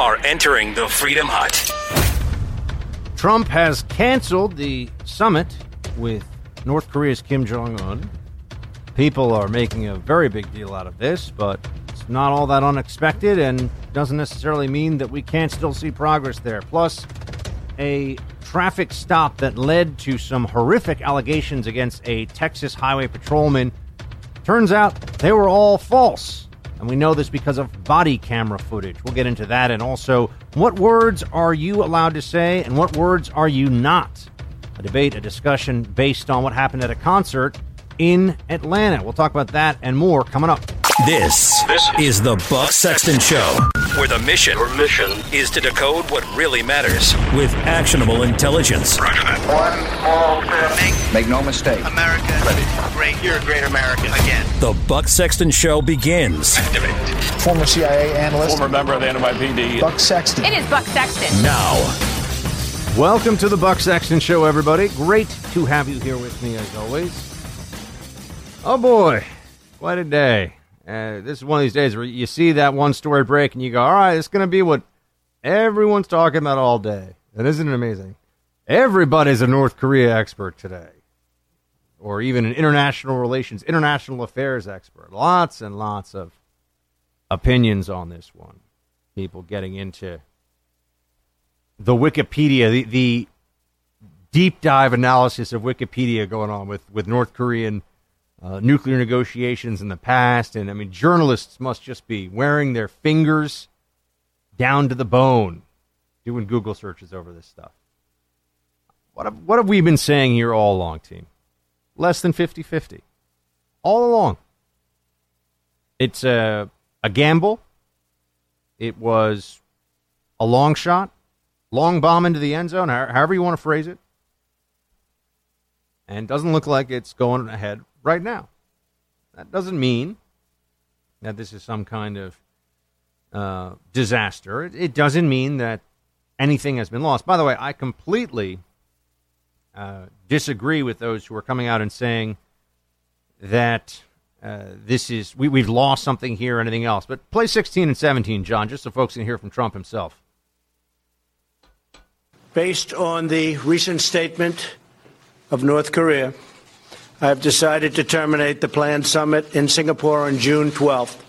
are entering the Freedom Hut. Trump has canceled the summit with North Korea's Kim Jong un. People are making a very big deal out of this, but it's not all that unexpected and doesn't necessarily mean that we can't still see progress there. Plus, a traffic stop that led to some horrific allegations against a Texas highway patrolman. Turns out they were all false. And we know this because of body camera footage. We'll get into that. And also, what words are you allowed to say and what words are you not? A debate, a discussion based on what happened at a concert in Atlanta. We'll talk about that and more coming up. This, this is the Buck Sexton Show, where the mission, Your mission is to decode what really matters with actionable intelligence. One small step. Make no mistake. America, Ready. great. You're a great American again. The Buck Sexton Show begins. Activate. Former CIA analyst. Former member of the NYPD. Buck Sexton. It is Buck Sexton. Now. Welcome to the Buck Sexton Show, everybody. Great to have you here with me as always. Oh boy, what a day. Uh, this is one of these days where you see that one story break and you go, all right, it's going to be what everyone's talking about all day. And isn't it amazing? Everybody's a North Korea expert today, or even an international relations, international affairs expert. Lots and lots of opinions on this one. People getting into the Wikipedia, the, the deep dive analysis of Wikipedia going on with, with North Korean uh, nuclear negotiations in the past. And I mean, journalists must just be wearing their fingers down to the bone doing Google searches over this stuff. What have, what have we been saying here all along, team? Less than 50 50. All along. It's a, a gamble. It was a long shot, long bomb into the end zone, however you want to phrase it. And doesn't look like it's going ahead right now. That doesn't mean that this is some kind of uh, disaster. It, it, doesn't mean that anything has been lost. By the way, I completely uh, disagree with those who are coming out and saying that uh, this is we, we've lost something here or anything else. But play 16 and 17, John, just so folks can hear from Trump himself. Based on the recent statement of North Korea I have decided to terminate the planned summit in Singapore on June 12th.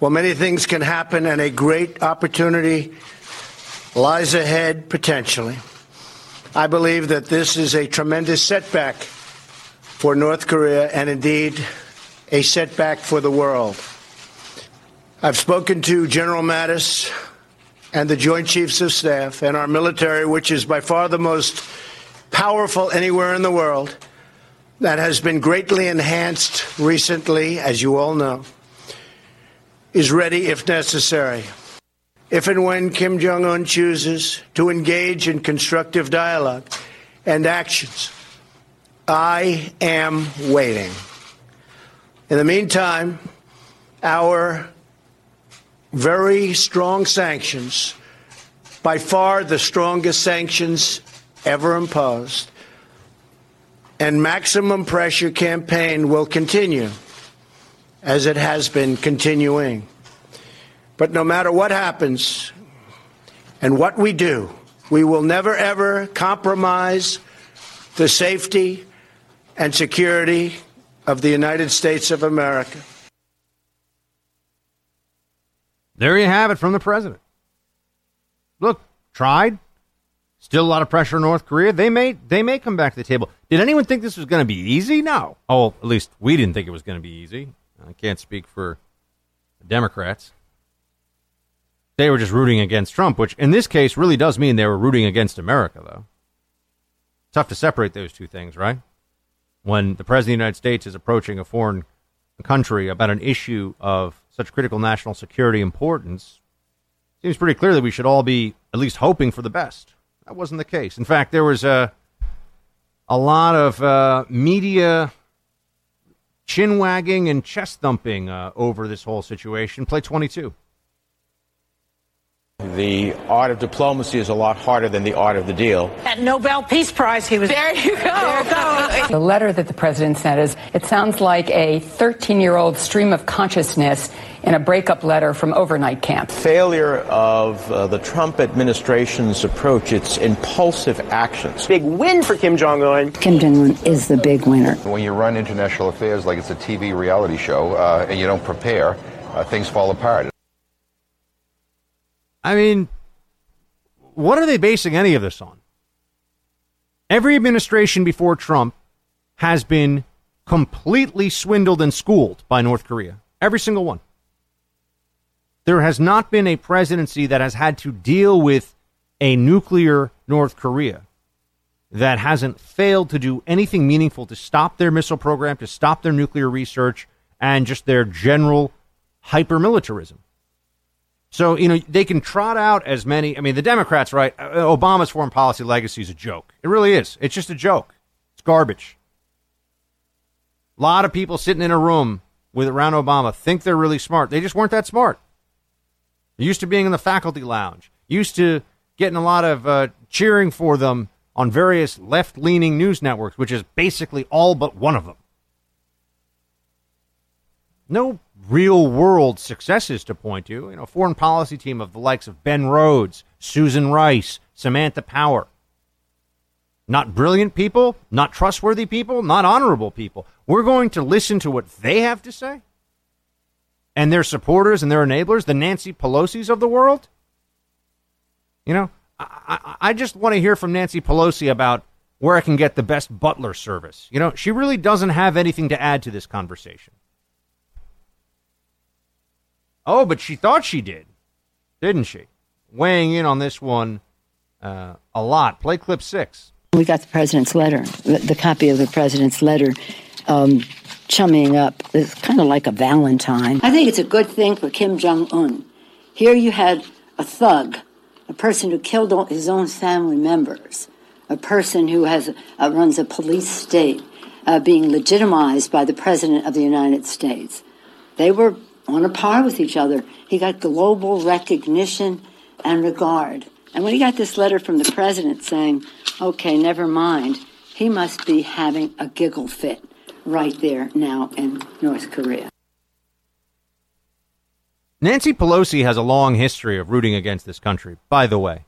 While many things can happen and a great opportunity lies ahead potentially, I believe that this is a tremendous setback for North Korea and indeed a setback for the world. I've spoken to General Mattis and the Joint Chiefs of Staff and our military, which is by far the most powerful anywhere in the world, that has been greatly enhanced recently, as you all know, is ready if necessary. If and when Kim Jong un chooses to engage in constructive dialogue and actions, I am waiting. In the meantime, our very strong sanctions, by far the strongest sanctions ever imposed. And maximum pressure campaign will continue as it has been continuing. But no matter what happens and what we do, we will never ever compromise the safety and security of the United States of America. There you have it from the president. Look, tried, Still a lot of pressure on North Korea. They may they may come back to the table. Did anyone think this was going to be easy? No. Oh, at least we didn't think it was going to be easy. I can't speak for the Democrats. They were just rooting against Trump, which in this case really does mean they were rooting against America, though. Tough to separate those two things, right? When the President of the United States is approaching a foreign country about an issue of such critical national security importance, seems pretty clear that we should all be at least hoping for the best. That wasn't the case. In fact, there was a a lot of uh, media chin wagging and chest thumping uh, over this whole situation. Play 22. The art of diplomacy is a lot harder than the art of the deal. At Nobel Peace Prize, he was. There you go. There you go. The letter that the president sent is, it sounds like a 13 year old stream of consciousness in a breakup letter from overnight camp. Failure of uh, the Trump administration's approach, its impulsive actions. Big win for Kim Jong un. Kim Jong un is the big winner. When you run international affairs like it's a TV reality show uh, and you don't prepare, uh, things fall apart. I mean, what are they basing any of this on? Every administration before Trump has been completely swindled and schooled by North Korea. Every single one. There has not been a presidency that has had to deal with a nuclear North Korea that hasn't failed to do anything meaningful to stop their missile program, to stop their nuclear research, and just their general hypermilitarism. So, you know, they can trot out as many. I mean, the Democrats, right? Uh, Obama's foreign policy legacy is a joke. It really is. It's just a joke. It's garbage. A lot of people sitting in a room with around Obama think they're really smart. They just weren't that smart. They're used to being in the faculty lounge, used to getting a lot of uh, cheering for them on various left leaning news networks, which is basically all but one of them. No real world successes to point to. You know, foreign policy team of the likes of Ben Rhodes, Susan Rice, Samantha Power. Not brilliant people, not trustworthy people, not honorable people. We're going to listen to what they have to say and their supporters and their enablers, the Nancy Pelosi's of the world. You know, I, I just want to hear from Nancy Pelosi about where I can get the best butler service. You know, she really doesn't have anything to add to this conversation. Oh, but she thought she did, didn't she? Weighing in on this one uh, a lot. Play clip six. We got the president's letter, the, the copy of the president's letter, um, chumming up. It's kind of like a Valentine. I think it's a good thing for Kim Jong Un. Here you had a thug, a person who killed his own family members, a person who has uh, runs a police state, uh, being legitimized by the president of the United States. They were on a par with each other. He got global recognition and regard. And when he got this letter from the president saying, okay, never mind, he must be having a giggle fit right there now in North Korea. Nancy Pelosi has a long history of rooting against this country, by the way.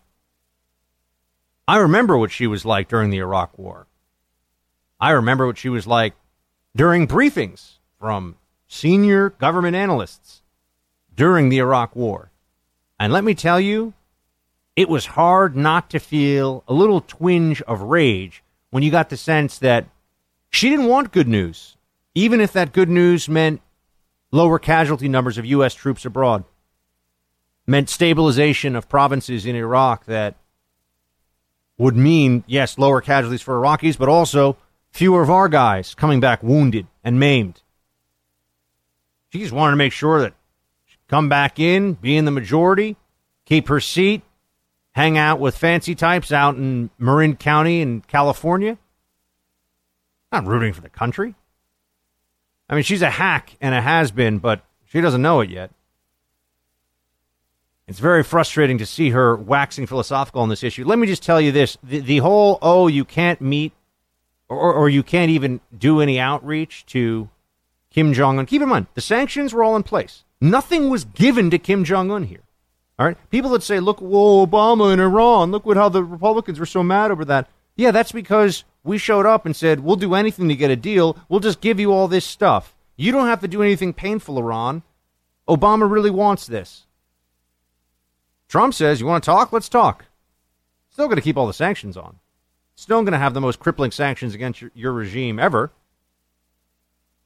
I remember what she was like during the Iraq War. I remember what she was like during briefings from senior government analysts during the Iraq War. And let me tell you, it was hard not to feel a little twinge of rage when you got the sense that she didn't want good news, even if that good news meant lower casualty numbers of U.S. troops abroad, meant stabilization of provinces in Iraq that would mean, yes, lower casualties for Iraqis, but also fewer of our guys coming back wounded and maimed. She just wanted to make sure that she'd come back in, be in the majority, keep her seat, hang out with fancy types out in Marin County in California. Not rooting for the country. I mean, she's a hack and a has been, but she doesn't know it yet. It's very frustrating to see her waxing philosophical on this issue. Let me just tell you this the, the whole, oh, you can't meet or, or you can't even do any outreach to Kim Jong un. Keep in mind, the sanctions were all in place. Nothing was given to Kim Jong un here. All right, people that say, "Look, whoa, Obama and Iran. Look what how the Republicans were so mad over that." Yeah, that's because we showed up and said, "We'll do anything to get a deal. We'll just give you all this stuff. You don't have to do anything painful, Iran." Obama really wants this. Trump says, "You want to talk? Let's talk." Still going to keep all the sanctions on. Still going to have the most crippling sanctions against your, your regime ever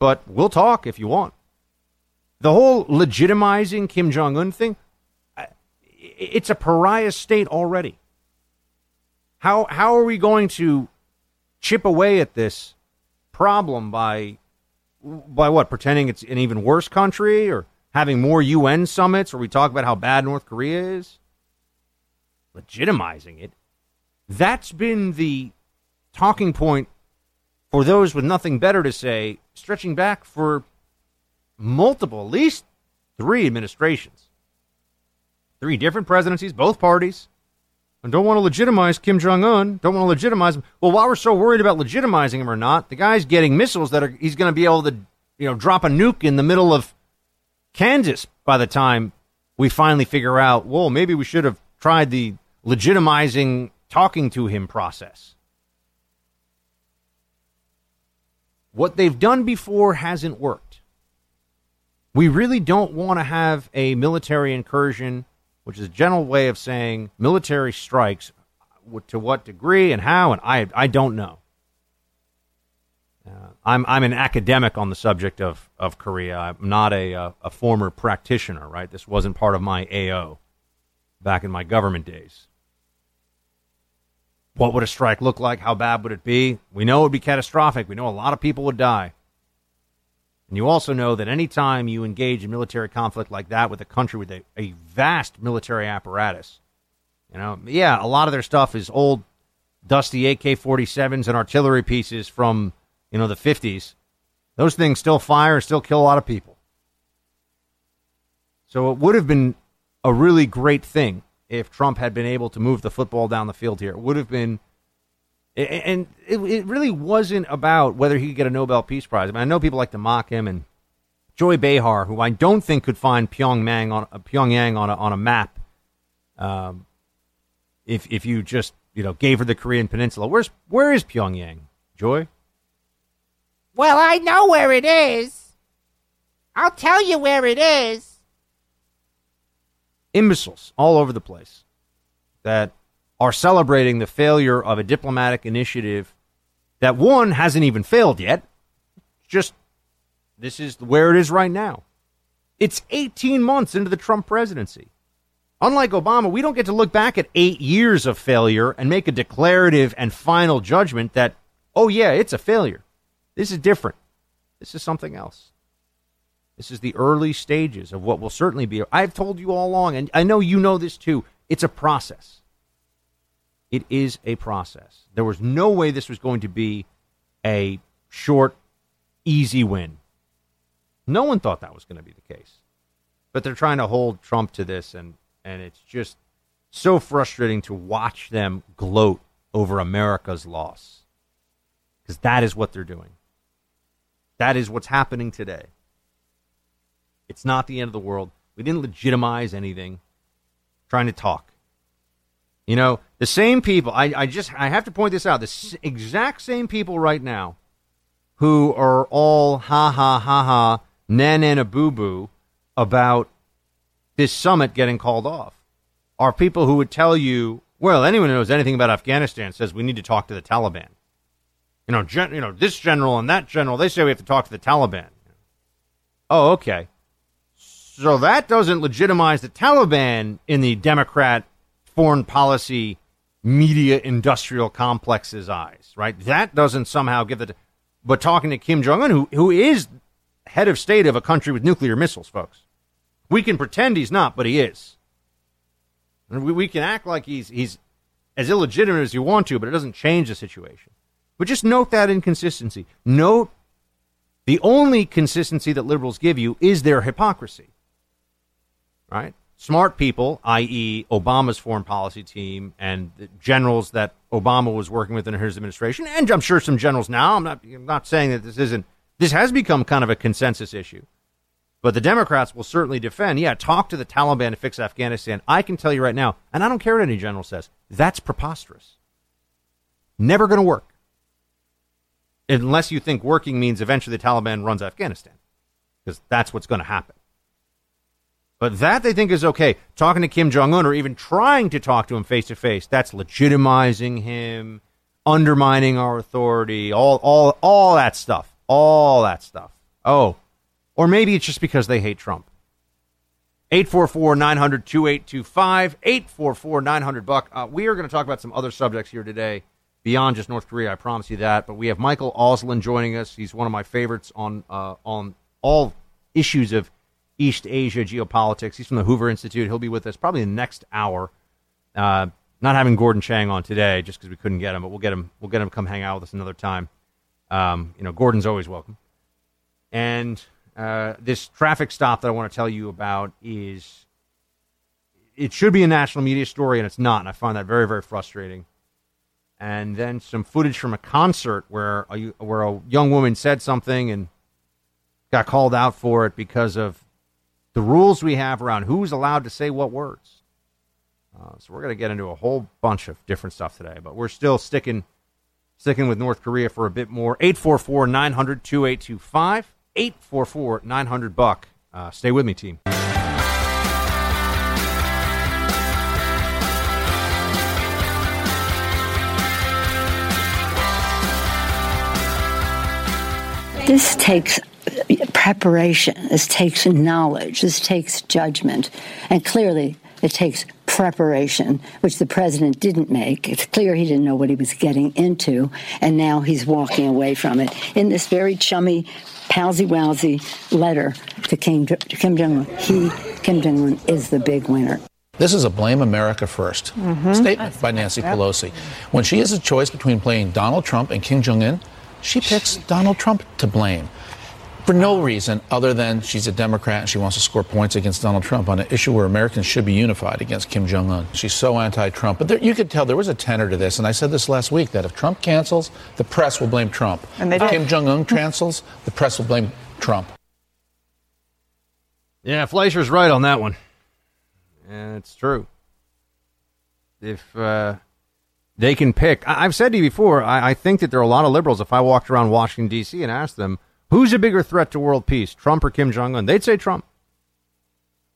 but we'll talk if you want. The whole legitimizing Kim Jong un thing, it's a pariah state already. How, how are we going to chip away at this problem by, by what? Pretending it's an even worse country or having more UN summits where we talk about how bad North Korea is? Legitimizing it. That's been the talking point for those with nothing better to say, stretching back for multiple, at least three administrations. Three different presidencies, both parties. And don't want to legitimize Kim Jong Un. Don't want to legitimize him. Well, while we're so worried about legitimizing him or not, the guy's getting missiles that are he's going to be able to, you know, drop a nuke in the middle of Kansas by the time we finally figure out. Whoa, maybe we should have tried the legitimizing talking to him process. What they've done before hasn't worked. We really don't want to have a military incursion which is a general way of saying military strikes. To what degree and how, and I, I don't know. Uh, I'm, I'm an academic on the subject of, of Korea. I'm not a, a, a former practitioner, right? This wasn't part of my AO back in my government days. What would a strike look like? How bad would it be? We know it would be catastrophic. We know a lot of people would die. And you also know that anytime you engage in military conflict like that with a country with a, a vast military apparatus, you know, yeah, a lot of their stuff is old, dusty AK 47s and artillery pieces from, you know, the 50s. Those things still fire still kill a lot of people. So it would have been a really great thing if Trump had been able to move the football down the field here. It would have been and it, really wasn't about whether he could get a Nobel Peace Prize. I mean, I know people like to mock him, and Joy Behar, who I don't think could find Pyongyang on Pyongyang on a, on a map, um, if if you just you know gave her the Korean Peninsula. Where's where is Pyongyang, Joy? Well, I know where it is. I'll tell you where it is. Imbeciles all over the place that are celebrating the failure of a diplomatic initiative that one hasn't even failed yet. Just this is where it is right now. It's 18 months into the Trump presidency. Unlike Obama, we don't get to look back at eight years of failure and make a declarative and final judgment that, oh, yeah, it's a failure. This is different. This is something else. This is the early stages of what will certainly be. I've told you all along, and I know you know this too. It's a process. It is a process. There was no way this was going to be a short, easy win. No one thought that was going to be the case. But they're trying to hold Trump to this, and, and it's just so frustrating to watch them gloat over America's loss. Because that is what they're doing. That is what's happening today. It's not the end of the world. We didn't legitimize anything. trying to talk. You know, the same people, I, I just, I have to point this out, the exact same people right now who are all ha ha ha ha, na na na boo boo about this summit getting called off are people who would tell you, well, anyone who knows anything about Afghanistan says we need to talk to the Taliban. You know, gen, you know, this general and that general, they say we have to talk to the Taliban. Oh, okay. So that doesn't legitimize the Taliban in the Democrat foreign policy media industrial complex's eyes, right? That doesn't somehow give the. But talking to Kim Jong Un, who who is head of state of a country with nuclear missiles, folks, we can pretend he's not, but he is. And we, we can act like he's he's as illegitimate as you want to, but it doesn't change the situation. But just note that inconsistency. Note the only consistency that liberals give you is their hypocrisy. Right? smart people, i.e., Obama's foreign policy team and the generals that Obama was working with in his administration, and I'm sure some generals now. I'm not, I'm not saying that this isn't. This has become kind of a consensus issue. But the Democrats will certainly defend. Yeah, talk to the Taliban to fix Afghanistan. I can tell you right now, and I don't care what any general says, that's preposterous. Never going to work. Unless you think working means eventually the Taliban runs Afghanistan, because that's what's going to happen. But that they think is okay. Talking to Kim Jong Un or even trying to talk to him face to face, that's legitimizing him, undermining our authority, all all all that stuff. All that stuff. Oh. Or maybe it's just because they hate Trump. 844 900 2825. 844 900 Buck. Uh, we are going to talk about some other subjects here today beyond just North Korea. I promise you that. But we have Michael Auslin joining us. He's one of my favorites on uh, on all issues of East Asia geopolitics. He's from the Hoover Institute. He'll be with us probably in the next hour. Uh, not having Gordon Chang on today just because we couldn't get him, but we'll get him. We'll get him to come hang out with us another time. Um, you know, Gordon's always welcome. And uh, this traffic stop that I want to tell you about is it should be a national media story, and it's not. And I find that very, very frustrating. And then some footage from a concert where a, where a young woman said something and got called out for it because of the rules we have around who's allowed to say what words. Uh, so we're going to get into a whole bunch of different stuff today, but we're still sticking sticking with North Korea for a bit more. 844 900 2825. 844 900 buck. Uh, stay with me, team. This takes preparation. This takes knowledge. This takes judgment. And clearly, it takes preparation, which the president didn't make. It's clear he didn't know what he was getting into, and now he's walking away from it. In this very chummy, palsy wowsy letter to Kim, to Kim Jong un, he, Kim Jong un, is the big winner. This is a blame America 1st Mhm. statement by Nancy Yep. Pelosi. When she has a choice between playing Donald Trump and Kim Jong un, she picks Donald Trump to blame. For no reason other than she's a Democrat and she wants to score points against Donald Trump on an issue where Americans should be unified against Kim Jong un. She's so anti Trump. But there, you could tell there was a tenor to this, and I said this last week that if Trump cancels, the press will blame Trump. And they if did. Kim Jong un cancels, the press will blame Trump. Yeah, Fleischer's right on that one. And it's true. If uh, they can pick, I- I've said to you before, I-, I think that there are a lot of liberals. If I walked around Washington, D.C. and asked them, who's a bigger threat to world peace, Trump or Kim Jong un, they'd say Trump.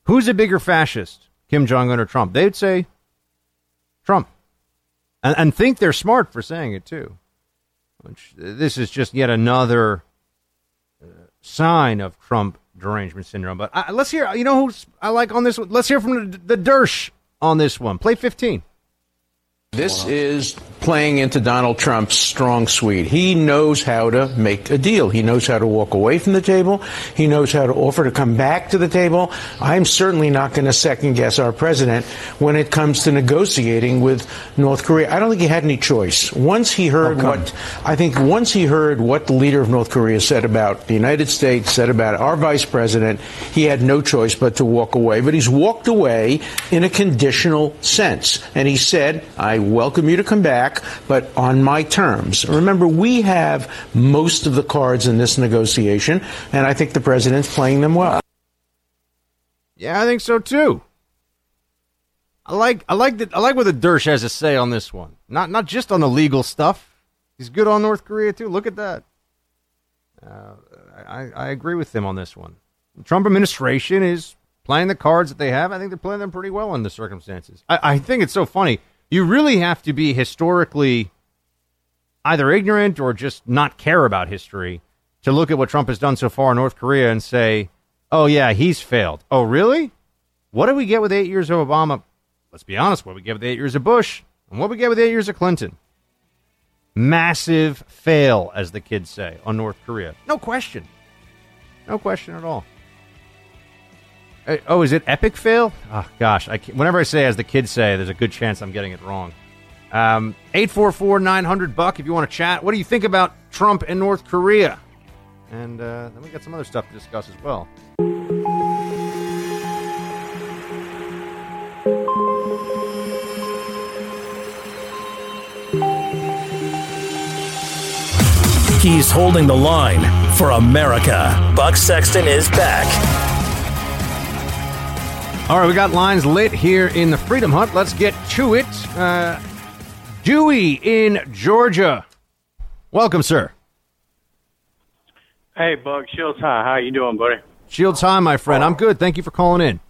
Who's a bigger fascist, Kim Jong un or Trump? They'd say Trump. And, and think they're smart for saying it, too. Which, this is just yet another uh, sign of Trump derangement syndrome. But uh, let's hear. You know who's I like on this one? Let's hear from the, the Dersh on this one. Play 15. This is playing into Donald Trump's strong suite. He knows how to make a deal. He knows how to walk away from the table. He knows how to offer to come back to the table. I'm certainly not going to second guess our president when it comes to negotiating with North Korea. I don't think he had any choice. Once he heard what I think once he heard what the leader of North Korea said about the United States, said about our vice president, he had no choice but to walk away. But he's walked away in a conditional sense. And he said, I welcome you to come back, but on my terms. Remember, we have most of the cards in this negotiation, and I think the president's playing them well. Yeah, I think so too. I like I like that I like what the Dersh has to say on this one. Not not just on the legal stuff. He's good on North Korea too. Look at that. Uh, I I agree with him on this one. The Trump administration is playing the cards that they have. I think they're playing them pretty well in the circumstances. I, I think it's so funny. You really have to be historically either ignorant or just not care about history to look at what Trump has done so far in North Korea and say, oh, yeah, he's failed. Oh, really? What did we get with eight years of Obama? Let's be honest, what we get with eight years of Bush? And what we get with eight years of Clinton? Massive fail, as the kids say, on North Korea. No question. No question at all. Uh, Oh, is it epic fail? Oh, gosh. I whenever I say, as the kids say, there's a good chance I'm getting it wrong. Um, 844 900 buck if you want to chat. What do you think about Trump and North Korea? And uh, then we got some other stuff to discuss as well. He's holding the line for America. Buck Sexton is back. All right, we got lines lit here in the Freedom Hut. Let's get to it. Uh, Dewey in Georgia. Welcome, sir. Hey, Buck Shields. Hi, how you doing, buddy? Shields High, my friend. I'm good. Thank you for calling in.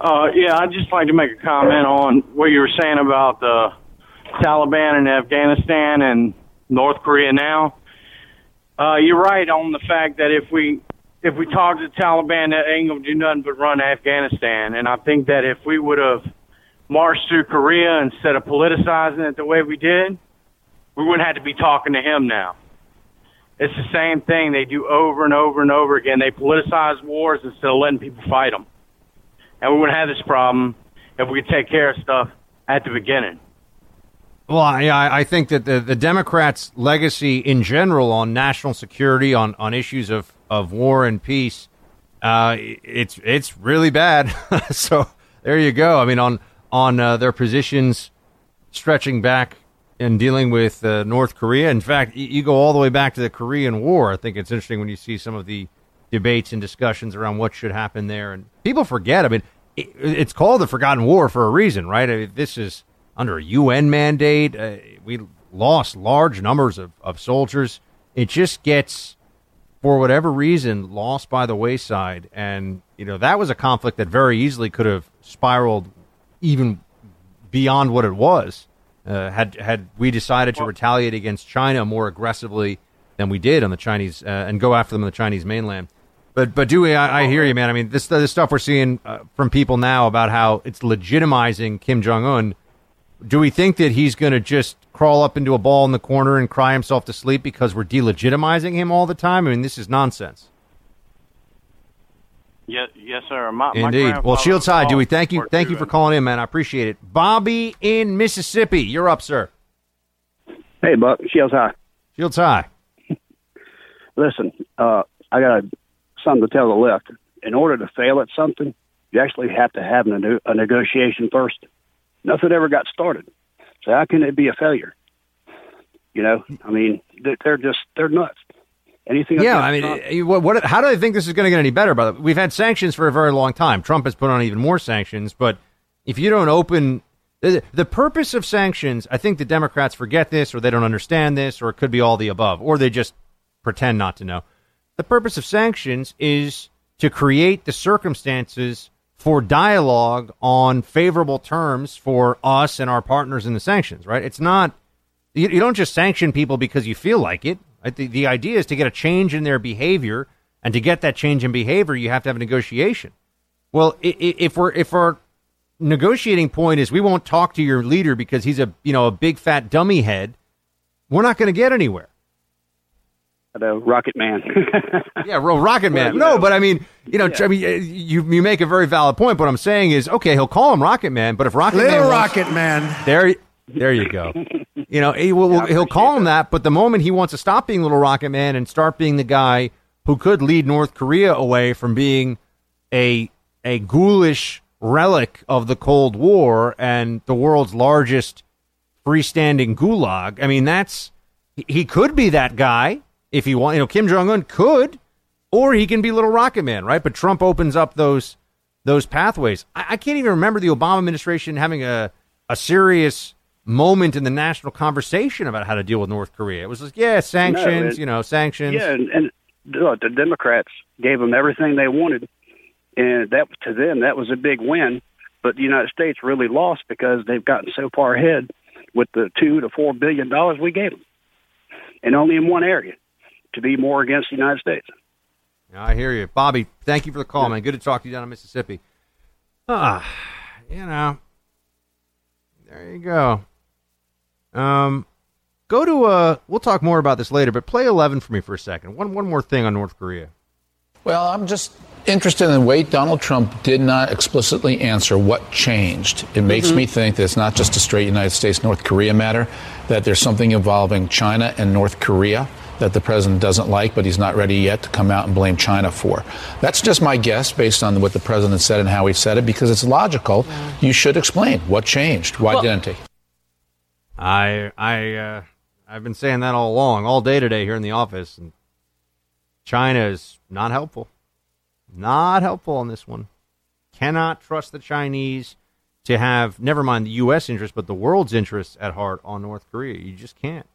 Uh, yeah, I'd just like to make a comment on what you were saying about the Taliban in Afghanistan and North Korea now. Uh, you're right on the fact that if we if we talk to the Taliban, that ain't gonna do nothing but run Afghanistan. And I think that if we would have marched through Korea instead of politicizing it the way we did, we wouldn't have to be talking to him now. It's the same thing they do over and over and over again. They politicize wars instead of letting people fight them. And we wouldn't have this problem if we could take care of stuff at the beginning. Well, I I think that the, the Democrats' legacy in general on national security, on, on issues of, of war and peace, uh, it's it's really bad. so there you go. I mean, on on uh, their positions stretching back and dealing with uh, North Korea. In fact, you, go all the way back to the Korean War. I think it's interesting when you see some of the debates and discussions around what should happen there, and people forget. I mean, it, it's called the Forgotten War for a reason, right? I mean, this is under a UN mandate. Uh, we lost large numbers of, of soldiers. It just gets, for whatever reason, lost by the wayside. And, you know, that was a conflict that very easily could have spiraled even beyond what it was. Uh, had had we decided to retaliate against China more aggressively than we did on the Chinese uh, and go after them on the Chinese mainland. But but Dewey, I, I hear you, man. I mean, this this stuff we're seeing uh, from people now about how it's legitimizing Kim Jong Un. Do we think that he's going to just crawl up into a ball in the corner and cry himself to sleep because we're delegitimizing him all the time? I mean, this is nonsense. Yes, yes, sir. My, my Indeed. well, Shields High, was Dewey. Thank you, thank you for calling in, man. I appreciate it. Bobby in Mississippi, you're up, sir. Hey, Buck. Shields High. Shields High. Listen, uh, I got something to tell the left. In order to fail at something, you actually have to have a, nego- a negotiation first. Nothing ever got started. So how can it be a failure? You know, I mean, they're, just they're nuts. Anything? Yeah, I mean, eh, what, what? How do they think this is going to get any better? By the we've had sanctions for a very long time. Trump has put on even more sanctions, but if you don't open the, the purpose of sanctions, I think the Democrats forget this, or they don't understand this, or it could be all the above, or they just pretend not to know. The purpose of sanctions is to create the circumstances for dialogue on favorable terms for us and our partners in the sanctions. Right? It's not you, you don't just sanction people because you feel like it. Right? The, the idea is to get a change in their behavior, and to get that change in behavior, you have to have a negotiation. Well, if we're if our negotiating point is we won't talk to your leader because he's a you know a big fat dummy head, we're not going to get anywhere. The Rocket Man. Yeah, well, Rocket Man. Well, no, but I mean, you know, I mean, uh, you you make a very valid point. What I'm saying is, okay, he'll call him Rocket Man, but if Rocket Little Man wants- Rocket Man. there, there you go. You know, he will, he'll call him that, but the moment he wants to stop being Little Rocket Man and start being the guy who could lead North Korea away from being a a ghoulish relic of the Cold War and the world's largest freestanding gulag. I mean, that's he- he could be that guy if he want. You know, Kim Jong Un could, or he can be Little Rocket Man, right? But Trump opens up those those pathways. I, I can't even remember the Obama administration having a a serious moment in the national conversation about how to deal with North Korea. It was like, yeah, sanctions, it- you know, sanctions. Yeah, and, and look, the Democrats gave them everything they wanted, and that to them that was a big win. But the United States really lost because they've gotten so far ahead with the two to four billion dollars we gave them, and only in one area to be more against the United States. I hear you, Bobby. Thank you for the call, man. Good to talk to you down in Mississippi. Ah, you know, there you go. Um, go to uh, we'll talk more about this later, but play eleven for me for a second. One one more thing on North Korea. Well, I'm just interested in the way Donald Trump did not explicitly answer what changed. It makes Mm-hmm. me think that it's not just a straight United States North Korea matter, that there's something involving China and North Korea that the president doesn't like, but he's not ready yet to come out and blame China for. That's just my guess based on what the president said and how he said it, because it's logical. You should explain what changed. Why Well- didn't he? I I uh, I've been saying that all along, all day today here in the office, and China is not helpful. Not helpful on this one. Cannot trust the Chinese to have never mind the U.S. interests, but the world's interests at heart on North Korea. You just can't.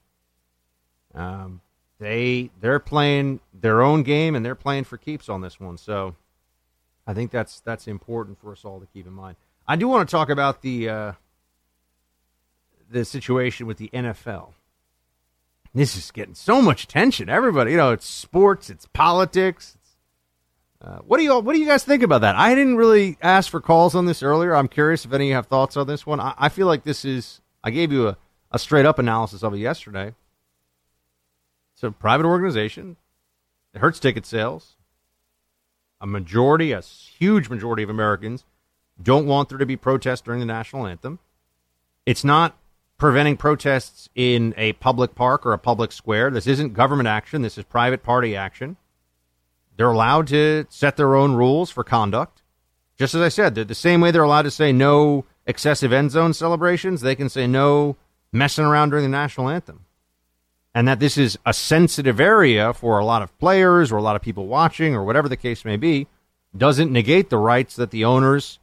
Um, they they're playing their own game and they're playing for keeps on this one. So I think that's that's important for us all to keep in mind. I do want to talk about the. Uh, the situation with the NFL. This is getting so much attention. Everybody, you know, it's sports, it's politics. It's, uh, what do you what do you guys think about that? I didn't really ask for calls on this earlier. I'm curious if any of you have thoughts on this one. I, I feel like this is. I gave you a, a straight up analysis of it yesterday. It's a private organization. It hurts ticket sales. A majority, a huge majority of Americans don't want there to be protests during the national anthem. It's not preventing protests in a public park or a public square. This isn't government action. This is private party action. They're allowed to set their own rules for conduct, Just as I said, the same way they're allowed to say no excessive end zone celebrations, they can say no messing around during the national anthem. And that this is a sensitive area for a lot of players or a lot of people watching or whatever the case may be doesn't negate the rights that the owners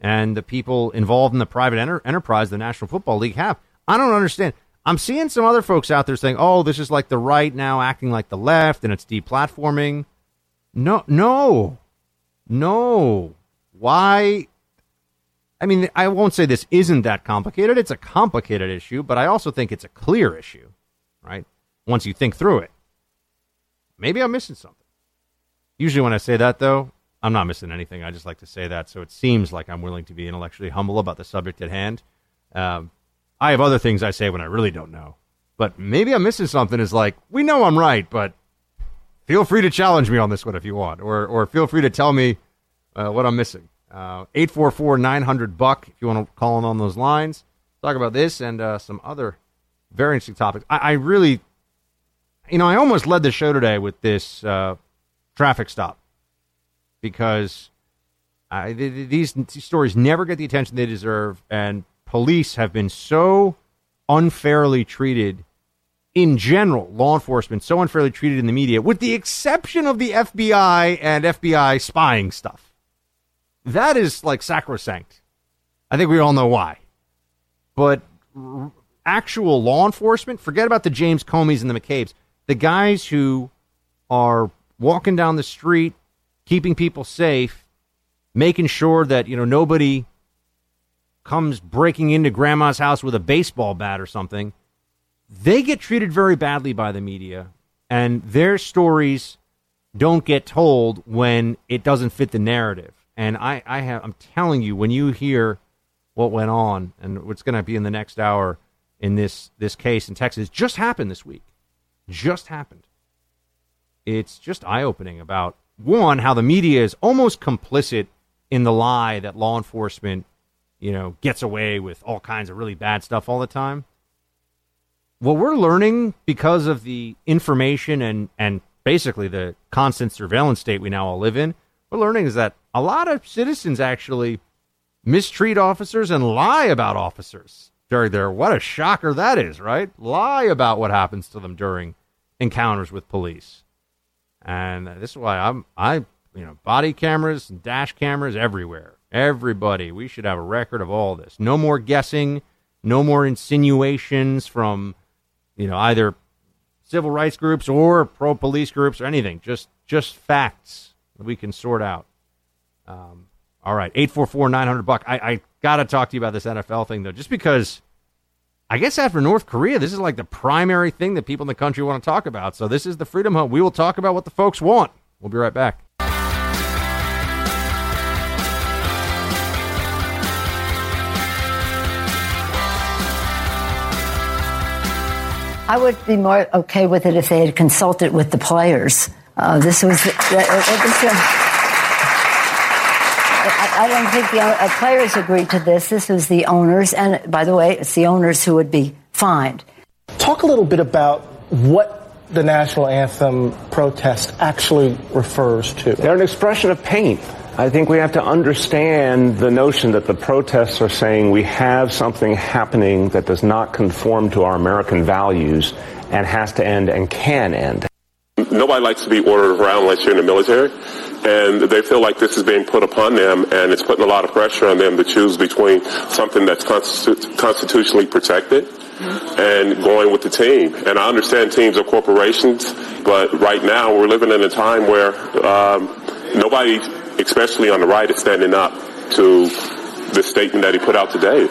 and the people involved in the private enter- enterprise the National Football League have. I don't understand. I'm seeing some other folks out there saying, "Oh, this is like the right now acting like the left and it's deplatforming." No, no. No. Why I mean, I won't say this isn't that complicated. It's a complicated issue, but I also think it's a clear issue, right? Once you think through it. Maybe I'm missing something. Usually when I say that though, I'm not missing anything. I just like to say that so it seems like I'm willing to be intellectually humble about the subject at hand. Um, I have other things I say when I really don't know. But maybe I'm missing something is like, we know I'm right, but feel free to challenge me on this one if you want, or, or feel free to tell me uh, what I'm missing. Uh, 844 900 Buck if you want to call in on those lines. Talk about this and uh, some other very interesting topics. I, I, really, you know, I almost led the show today with this uh, traffic stop because I, these, these stories never get the attention they deserve, and police have been so unfairly treated in general, law enforcement so unfairly treated in the media, with the exception of the FBI and FBI spying stuff. That is like sacrosanct. I think we all know why. But actual law enforcement, forget about the James Comeys and the McCabe's. The guys who are walking down the street, keeping people safe, making sure that, you know, nobody comes breaking into grandma's house with a baseball bat or something. They get treated very badly by the media, and their stories don't get told when it doesn't fit the narrative. And I, I have, I'm telling you, when you hear what went on and what's going to be in the next hour in this this case in Texas, just happened this week, just happened. It's just eye opening about one how the media is almost complicit in the lie that law enforcement, you know, gets away with all kinds of really bad stuff all the time. What we're learning because of the information and and basically the constant surveillance state we now all live in, we're learning is that a lot of citizens actually mistreat officers and lie about officers during their. What a shocker that is, right? Lie about what happens to them during encounters with police. And this is why I'm I you know body cameras and dash cameras everywhere. Everybody, we should have a record of all this. No more guessing. No more insinuations from you know either civil rights groups or pro police groups or anything. Just just facts that we can sort out. Um, all right, eight four four nine hundred buck. I, I got to talk to you about this NFL thing though, just because. I guess after North Korea, this is like the primary thing that people in the country want to talk about. So this is the Freedom Home. We will talk about what the folks want. We'll be right back. I would be more okay with it if they had consulted with the players. Uh, this was. Uh, I don't think the uh, players agreed to this. This was the owners, and by the way, it's the owners who would be fined. Talk a little bit about what the national anthem protest actually refers to. They're an expression of pain. I think we have to understand the notion that the protests are saying we have something happening that does not conform to our American values and has to end and can end. Nobody likes to be ordered around unless you're in the military and they feel like this is being put upon them, and it's putting a lot of pressure on them to choose between something that's constitu- constitutionally protected and going with the team. And I understand teams are corporations, but right now we're living in a time where um, nobody, especially on the right, is standing up to the statement that he put out today.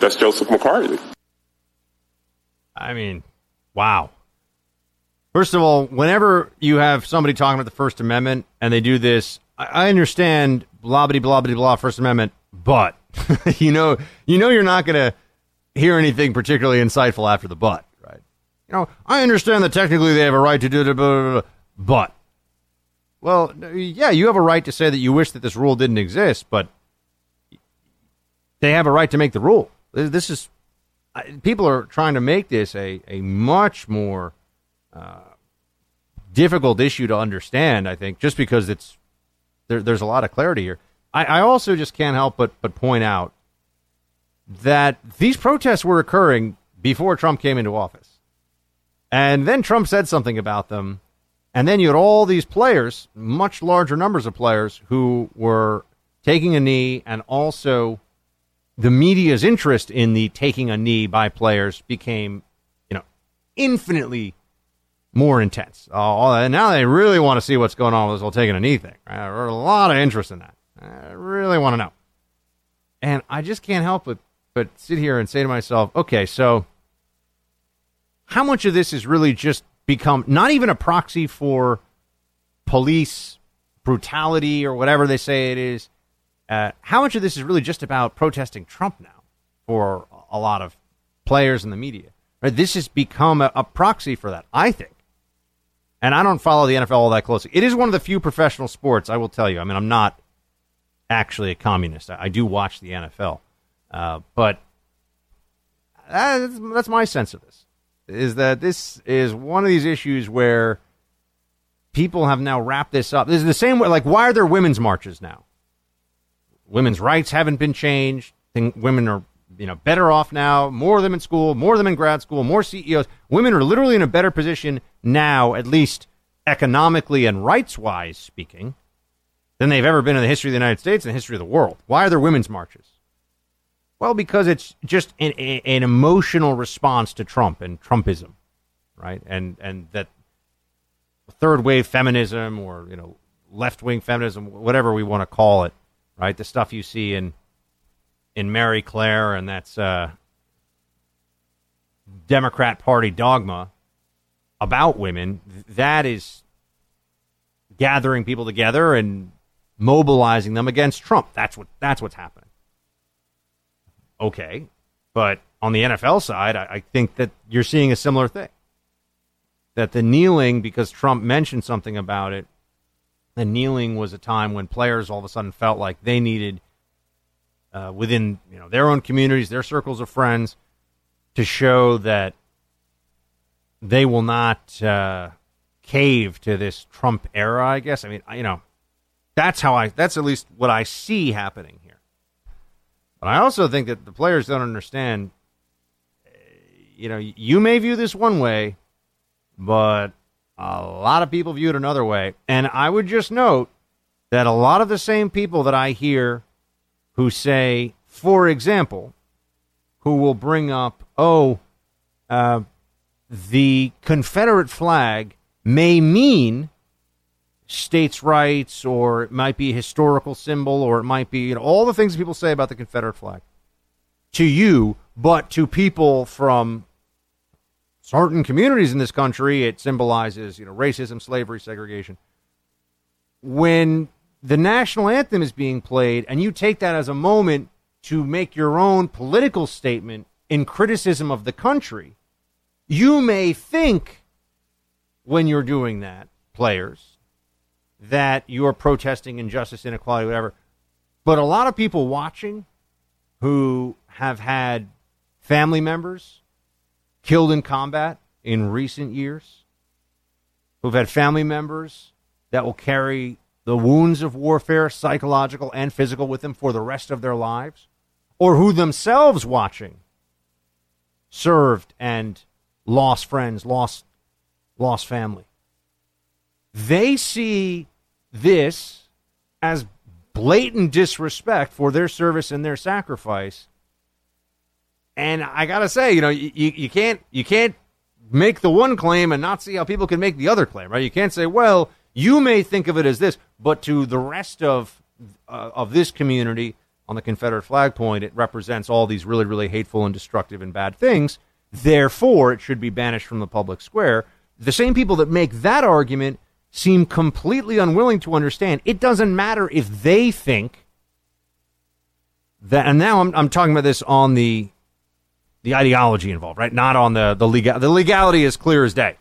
That's Joseph McCarthy. I mean, wow. First of all, whenever you have somebody talking about the First Amendment and they do this, I, I understand blah blah blah blah blah First Amendment, but you know you know you're not going to hear anything particularly insightful after the but, right? You know, I understand that technically they have a right to do it, but well, yeah, you have a right to say that you wish that this rule didn't exist, but they have a right to make the rule. This is people are trying to make this a a much more difficult issue to understand. I think just because it's there, there's a lot of clarity here. I, I also just can't help but but point out that these protests were occurring before Trump came into office. And then Trump said something about them. And then you had all these players, much larger numbers of players, who were taking a knee, and also the media's interest in the taking a knee by players became, you know, infinitely more intense. Oh, now they really want to see what's going on with this whole taking a knee thing. Right? There's a lot of interest in that. I really want to know. And I just can't help but, but sit here and say to myself, okay, so how much of this is really just become not even a proxy for police brutality or whatever they say it is? Uh, how much of this is really just about protesting Trump now for a lot of players in the media? Right? This has become a, a proxy for that, I think. And I don't follow the NFL all that closely. It is one of the few professional sports, I will tell you. I mean, I'm not actually a communist. I, I do watch the NFL. Uh, but that's, that's my sense of this is that this is one of these issues where people have now wrapped this up. This is the same way. Like, why are there women's marches now? Women's rights haven't been changed. Think women are, you know, better off now. More of them in school, more of them in grad school, more CEOs. Women are literally in a better position now, at least economically and rights wise speaking, than they've ever been in the history of the United States and the history of the world. Why are there women's marches? Well, because it's just an, an emotional response to Trump and Trumpism, right? And and that third wave feminism or you know left wing feminism, whatever we want to call it, right? The stuff you see in in Marie Claire, and that's uh, Democrat Party dogma about women. That is gathering people together and mobilizing them against Trump. That's what that's what's happening okay. But on the NFL side, I, I think that you're seeing a similar thing. That the kneeling, because Trump mentioned something about it, the kneeling was a time when players all of a sudden felt like they needed, uh, within you know their own communities, their circles of friends, to show that they will not uh, cave to this Trump era. I guess. I mean, you know, that's how I. That's at least what I see happening here. But I also think that the players don't understand. You know, you may view this one way, but a lot of people view it another way. And I would just note that a lot of the same people that I hear who say, for example, who will bring up, oh, uh, the Confederate flag may mean states' rights, or it might be a historical symbol, or it might be you know, all the things people say about the Confederate flag to you, but to people from certain communities in this country, it symbolizes you know racism, slavery, segregation. When the national anthem is being played, and you take that as a moment to make your own political statement in criticism of the country, you may think when you're doing that, players, that you're protesting injustice, inequality, whatever. But a lot of people watching who have had family members killed in combat in recent years, who've had family members that will carry the wounds of warfare, psychological and physical, with them for the rest of their lives, or who themselves watching served and lost friends, lost lost family. They see this as blatant disrespect for their service and their sacrifice. And I gotta say, you know, you, you can't you can't make the one claim and not see how people can make the other claim, right? You can't say, well, you may think of it as this, but to the rest of uh, of this community on the Confederate flag point, it represents all these really, really hateful and destructive and bad things. Therefore, it should be banished from the public square. The same people that make that argument seem completely unwilling to understand. It doesn't matter if they think that, and now I'm, I'm talking about this on the the ideology involved, right? Not on the the legal. The legality is clear as day.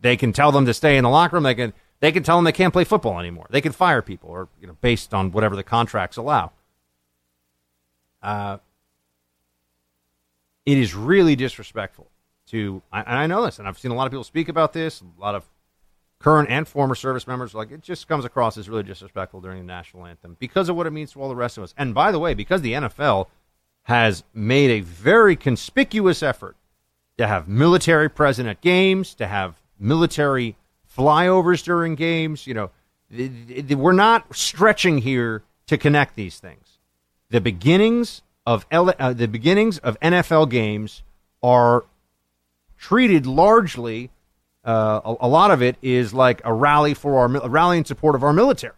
They can tell them to stay in the locker room. They can they can tell them they can't play football anymore. They can fire people, or you know, based on whatever the contracts allow. Uh, it is really disrespectful to, and I know this, and I've seen a lot of people speak about this. A lot of current and former service members. Like it just comes across as really disrespectful during the national anthem because of what it means to all the rest of us. And by the way, because the NFL has made a very conspicuous effort to have military present at games, to have military flyovers during games. You know, we're not stretching here to connect these things. The beginnings of L- uh, the beginnings of NFL games are treated largely. Uh, a, a, lot of it is like a rally for our a rally in support of our military.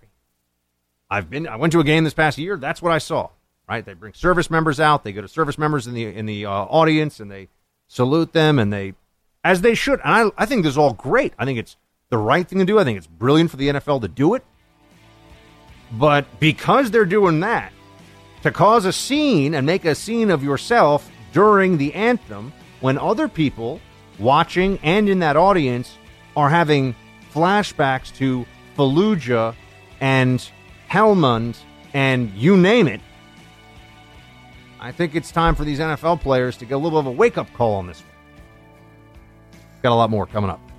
I've been. I went to a game this past year. That's what I saw. Right? They bring service members out. They go to service members in the in the uh, audience, and they salute them, and they, as they should. And I, I think this is all great. I think it's the right thing to do. I think it's brilliant for the NFL to do it. But because they're doing that, to cause a scene and make a scene of yourself during the anthem when other people watching and in that audience are having flashbacks to Fallujah and Helmand and you name it, I think it's time for these NFL players to get a little bit of a wake up call on this one. Got a lot more coming up.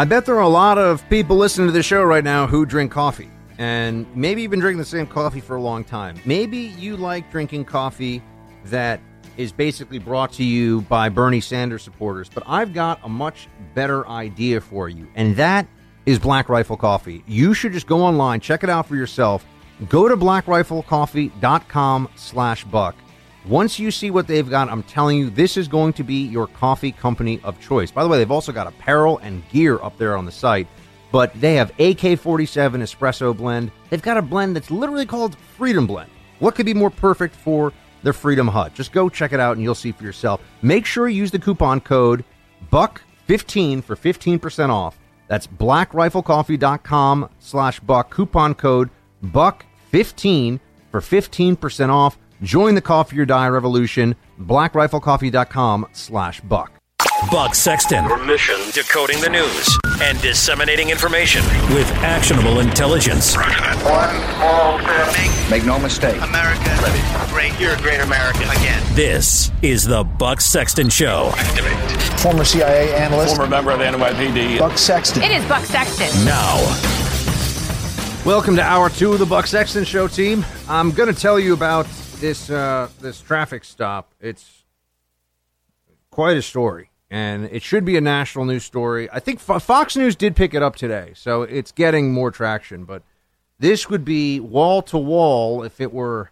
I bet there are a lot of people listening to the show right now who drink coffee. And maybe you've been drinking the same coffee for a long time. Maybe you like drinking coffee that is basically brought to you by Bernie Sanders supporters. But I've got a much better idea for you, and that is Black Rifle Coffee. You should just go online, check it out for yourself. Go to blackriflecoffee.com slash buck. Once you see what they've got, I'm telling you, this is going to be your coffee company of choice. By the way, they've also got apparel and gear up there on the site, but they have AK 47 espresso blend. They've got a blend that's literally called Freedom Blend. What could be more perfect for the Freedom Hut? Just go check it out and you'll see for yourself. Make sure you use the coupon code BUCK15 for 15% off. That's blackriflecoffee.com slash buck. Coupon code BUCK15 for 15% off. Join the Coffee or Die revolution. BlackRifleCoffee.com slash Buck. Buck Sexton. Your mission. Decoding the news and disseminating information with actionable intelligence. One small step. Make no mistake. America. Ready. Great. You're a great American. Again. This is the Buck Sexton Show. Activate. Former CIA analyst. Former member of the NYPD. Buck Sexton. It is Buck Sexton. Now. Welcome to hour two of the Buck Sexton Show team. I'm going to tell you about this uh, this traffic stop. It's quite a story, and it should be a national news story. I think Fo- Fox News did pick it up today, so it's getting more traction. But this would be wall to wall if it were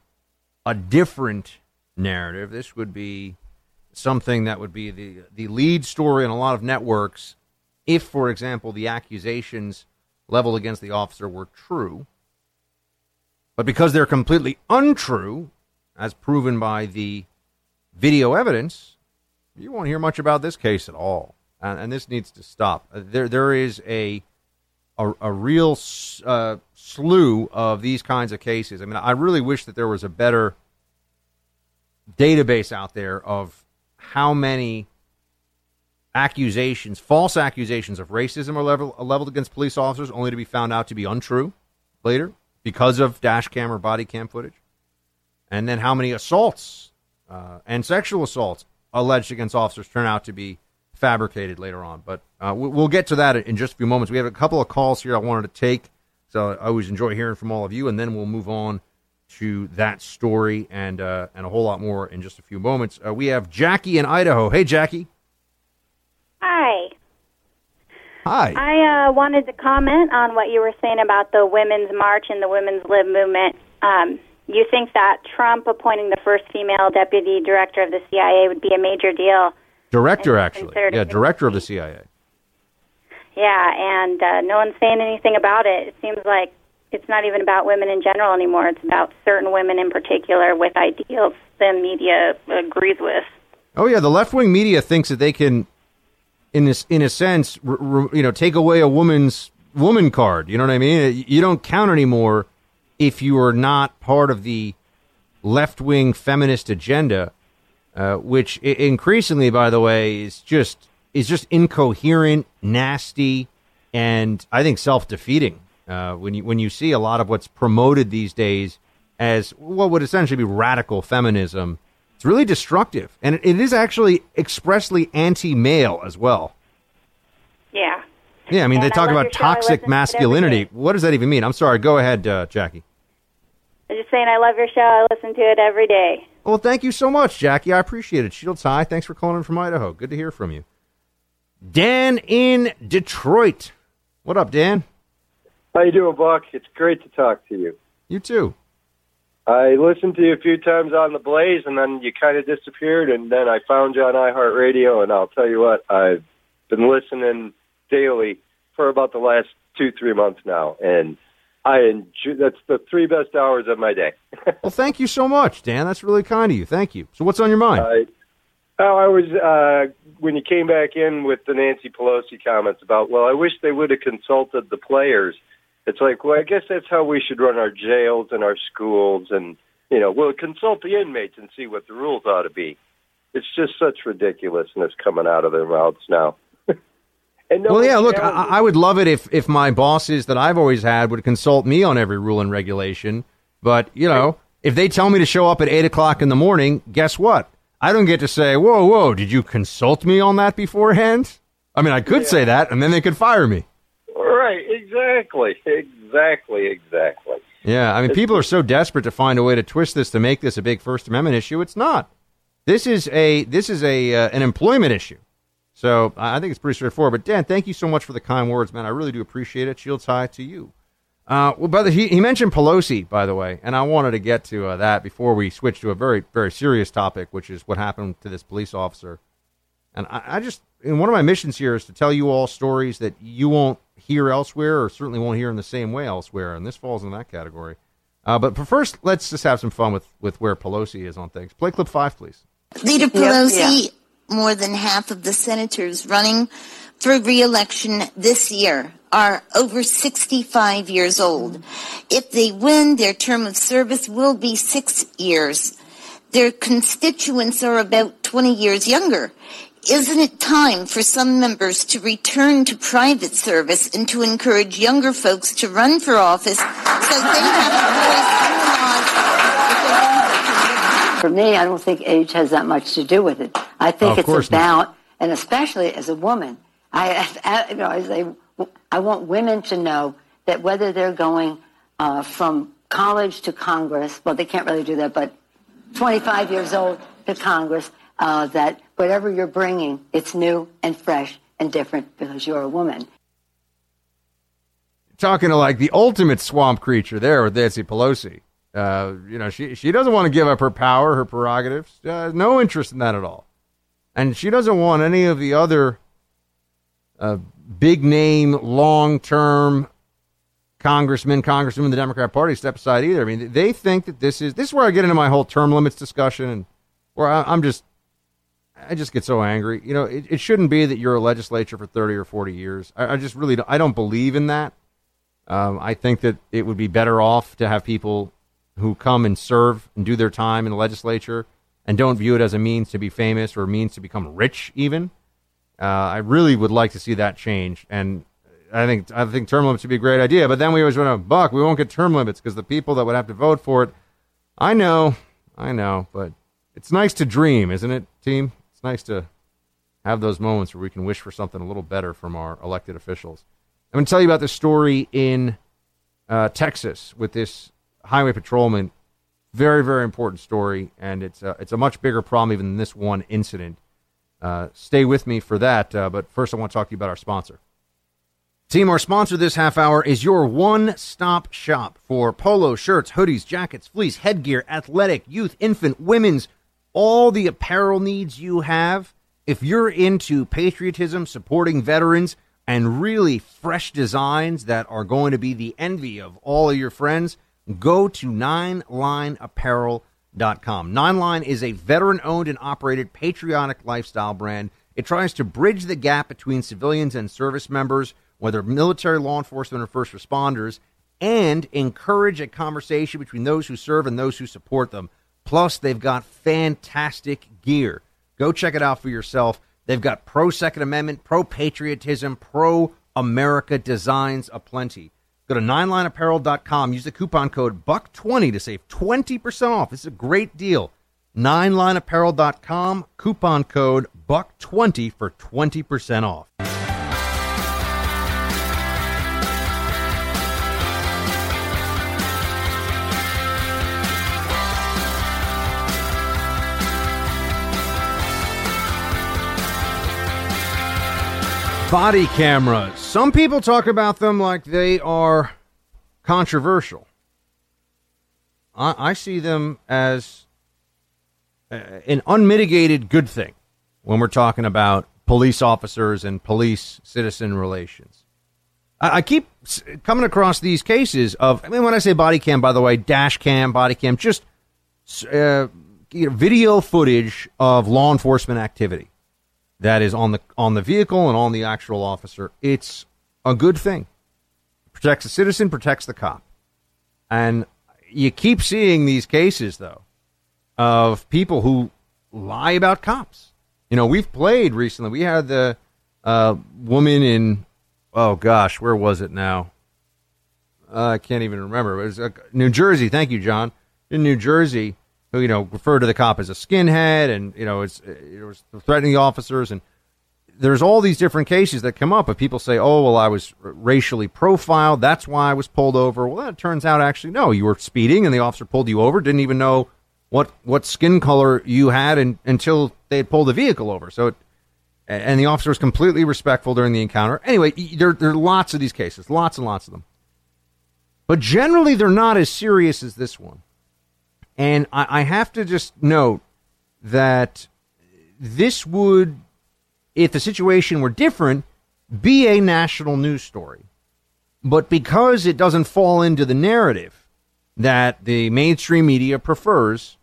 a different narrative. This would be something that would be the the lead story in a lot of networks. If, for example, the accusations leveled against the officer were true. But because they're completely untrue, as proven by the video evidence, you won't hear much about this case at all. And, and this needs to stop. Uh, There, there is a a, a real uh, slew of these kinds of cases. I mean, I really wish that there was a better database out there of how many accusations, false accusations of racism are level, leveled against police officers, only to be found out to be untrue later because of dash cam or body cam footage, and then how many assaults uh, and sexual assaults alleged against officers turn out to be fabricated later on. But uh, we- we'll get to that in just a few moments. We have a couple of calls here I wanted to take, so I always enjoy hearing from all of you, and then we'll move on to that story and uh, and a whole lot more in just a few moments. Uh, we have Jackie in Idaho. Hey, Jackie. Hi. Hi. I uh, wanted to comment on what you were saying about the Women's March and the Women's Lib movement. Um, you think that Trump appointing the first female deputy director of the CIA would be a major deal? Director, actually. Yeah, director of the CIA. Yeah, and uh, no one's saying anything about it. It seems like it's not even about women in general anymore. It's about certain women in particular with ideals the media agrees with. Oh yeah, the left wing media thinks that they can, in this, in a sense, r- r- you know, take away a woman's woman card. You know what I mean? You don't count anymore if you are not part of the left wing feminist agenda, uh, which increasingly, by the way, is just is just incoherent, nasty, and I think self defeating. Uh, when you when you see a lot of what's promoted these days as what would essentially be radical feminism, it's really destructive, and it, it is actually expressly anti male as well. Yeah. Yeah, I mean, they And I talk about your show. I listen toxic to it every masculinity. What does that even mean? I'm sorry. Go ahead, uh, Jackie. I'm just saying, I love your show. I listen to it every day. Well, thank you so much, Jackie. I appreciate it. Shields High, thanks for calling in from Idaho. Good to hear from you. Dan in Detroit. What up, Dan? How you doing, Buck? It's great to talk to you. You too. I listened to you a few times on the Blaze, and then you kind of disappeared, and then I found you on iHeartRadio, and I'll tell you what, I've been listening daily for about the last two, three months now, and I enjoy. That's the three best hours of my day. Well, thank you so much, Dan. That's really kind of you. Thank you. So, what's on your mind? I, oh, I was uh, when you came back in with the Nancy Pelosi comments about, well, I wish they would have consulted the players. It's like, well, I guess that's how we should run our jails and our schools, and you know, we'll consult the inmates and see what the rules ought to be. It's just such ridiculousness coming out of their mouths now. No well, yeah. Look, I, I would love it if if my bosses that I've always had would consult me on every rule and regulation. But you know, if they tell me to show up at eight o'clock in the morning, guess what? I don't get to say, "Whoa, whoa, did you consult me on that beforehand?" I mean, I could say that, and then they could fire me. Right, exactly, exactly, exactly. Yeah, I mean, people are so desperate to find a way to twist this to make this a big First Amendment issue. It's not. This is a this is a uh, an employment issue. So I I think it's pretty straightforward. But Dan, thank you so much for the kind words, man. I really do appreciate it. Shields high to you. Uh, well, brother, he, he mentioned Pelosi, by the way, and I wanted to get to uh, that before we switch to a very very serious topic, which is what happened to this police officer. And I, I just, and one of my missions here is to tell you all stories that you won't hear elsewhere, or certainly won't hear in the same way elsewhere. And this falls in that category. Uh, but first, let's just have some fun with, with where Pelosi is on things. Play clip five, please. Leader Yes, Pelosi, more than half of the senators running for re-election this year are over 65 years old. If they win, their term of service will be six years. Their constituents are about 20 years younger. Isn't it time for some members to return to private service and to encourage younger folks to run for office so they have a voice? For me, I don't think age has that much to do with it. I think Of it's course not. about, and especially as a woman, I, I, you know, I say, I want women to know that whether they're going uh, from college to Congress, well, they can't really do that, but 25 years old to Congress, uh, that whatever you're bringing, it's new and fresh and different because you're a woman. Talking to like the ultimate swamp creature there with Nancy Pelosi. Uh, you know, she she doesn't want to give up her power, her prerogatives. Uh, no interest in that at all. And she doesn't want any of the other uh, big name, long term congressmen, congresswomen the Democrat Party step aside either. I mean, they think that this is this is where I get into my whole term limits discussion, and where I, I'm just I just get so angry. You know, it, it shouldn't be that you're a legislature for 30 or 40 years. I, I just really don't, I don't believe in that. Um, I think that it would be better off to have people who come and serve and do their time in the legislature and don't view it as a means to be famous or a means to become rich. Even uh, I really would like to see that change, and I think I think term limits would be a great idea. But then we always want to buck. We won't get term limits because the people that would have to vote for it. I know, I know, but it's nice to dream, isn't it, team? It's nice to have those moments where we can wish for something a little better from our elected officials. I'm going to tell you about this story in uh, Texas with this highway patrolman. Very, very important story, and it's a, it's a much bigger problem even than this one incident. Uh, stay with me for that, uh, but first I want to talk to you about our sponsor. Team, our sponsor this half hour is your one stop shop for polo shirts, hoodies, jackets, fleece, headgear, athletic, youth, infant, women's, all the apparel needs you have. If you're into patriotism, supporting veterans, and really fresh designs that are going to be the envy of all of your friends, go to ninelineapparel.com. Nine Line is a veteran owned and operated patriotic lifestyle brand. It tries to bridge the gap between civilians and service members, whether military, law enforcement, or first responders, and encourage a conversation between those who serve and those who support them. Plus, they've got fantastic gear. Go check it out for yourself. They've got pro Second Amendment, pro patriotism, pro America designs aplenty. Go to ninelineapparel.com. Use the coupon code BUCK20 to save 20% off. This is a great deal. Ninelineapparel.com, coupon code BUCK20 for 20% off. Body cameras. Some people talk about them like they are controversial. I, I see them as uh, an unmitigated good thing when we're talking about police officers and police citizen relations. I, I keep coming across these cases of, I mean, when I say body cam, by the way, dash cam, body cam, just uh, you know, video footage of law enforcement activity that is on the on the vehicle and on the actual officer. It's a good thing. Protects the citizen, protects the cop. And you keep seeing these cases though of people who lie about cops. You know, we've played recently. We had the uh, woman in oh gosh, where was it now? Uh, I can't even remember. It was uh, New Jersey. Thank you, John. In New Jersey, who you know referred to the cop as a skinhead, and you know it's uh, it was threatening the officers, and there's all these different cases that come up. If people say, "Oh, well, I was racially profiled. That's why I was pulled over." Well, that turns out actually no, you were speeding, and the officer pulled you over. Didn't even know what what skin color you had, and, until they had pulled the vehicle over. So, it, and the officer was completely respectful during the encounter. Anyway, there there are lots of these cases, lots and lots of them. But generally, they're not as serious as this one. And I, I have to just note that this would, if the situation were different, be a national news story. But because it doesn't fall into the narrative that the mainstream media prefers,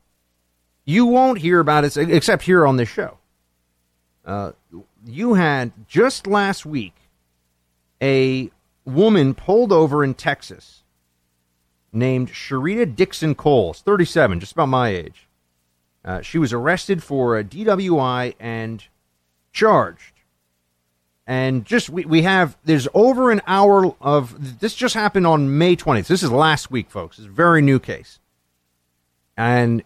you won't hear about it except here on this show. Uh, you had just last week a woman pulled over in Texas named Sharita Dixon Coles, 37, just about my age. Uh, she was arrested for a DWI and charged. And just we, we have there's over an hour of this just happened on May 20th. This is last week, folks. It's a very new case. And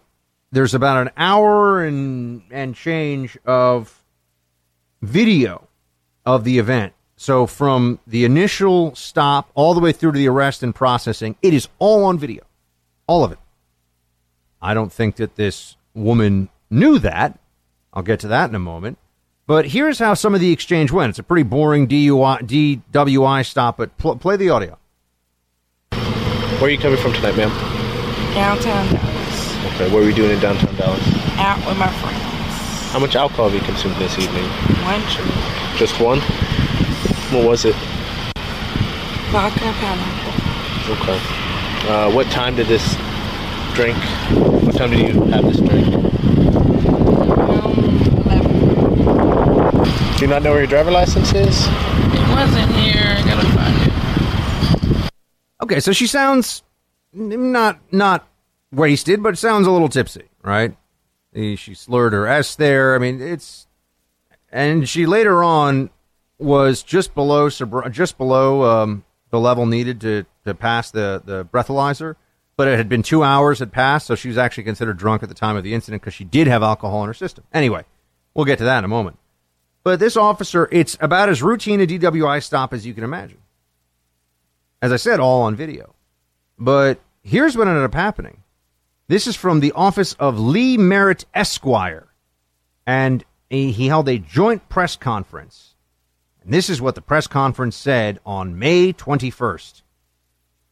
there's about an hour and and change of video of the event. So from the initial stop all the way through to the arrest and processing, it is all on video. All of it. I don't think that this woman knew that. I'll get to that in a moment. But here's how some of the exchange went. It's a pretty boring DUI, DWI stop, but pl- play the audio. Where are you coming from tonight, ma'am? Downtown Dallas. Okay, what are we doing in downtown Dallas? Out with my friends. How much alcohol have you consumed this evening? One drink. Just one? What was it? Vodka pineapple. Okay. Uh, what time did this drink? What time did you have this drink? Do you not know where your driver license is? It wasn't here. I gotta find it. Okay, so she sounds not not wasted, but sounds a little tipsy, right? She slurred her S there. I mean, it's and she later on was just below just below um, the level needed to to pass the the breathalyzer, but it had been two hours had passed, so she was actually considered drunk at the time of the incident because she did have alcohol in her system. Anyway, we'll get to that in a moment. But this officer, it's about as routine a DWI stop as you can imagine. As I said, all on video. But here's what ended up happening. This is from the office of Lee Merritt Esquire. And he he held a joint press conference. And this is what the press conference said on May 21st.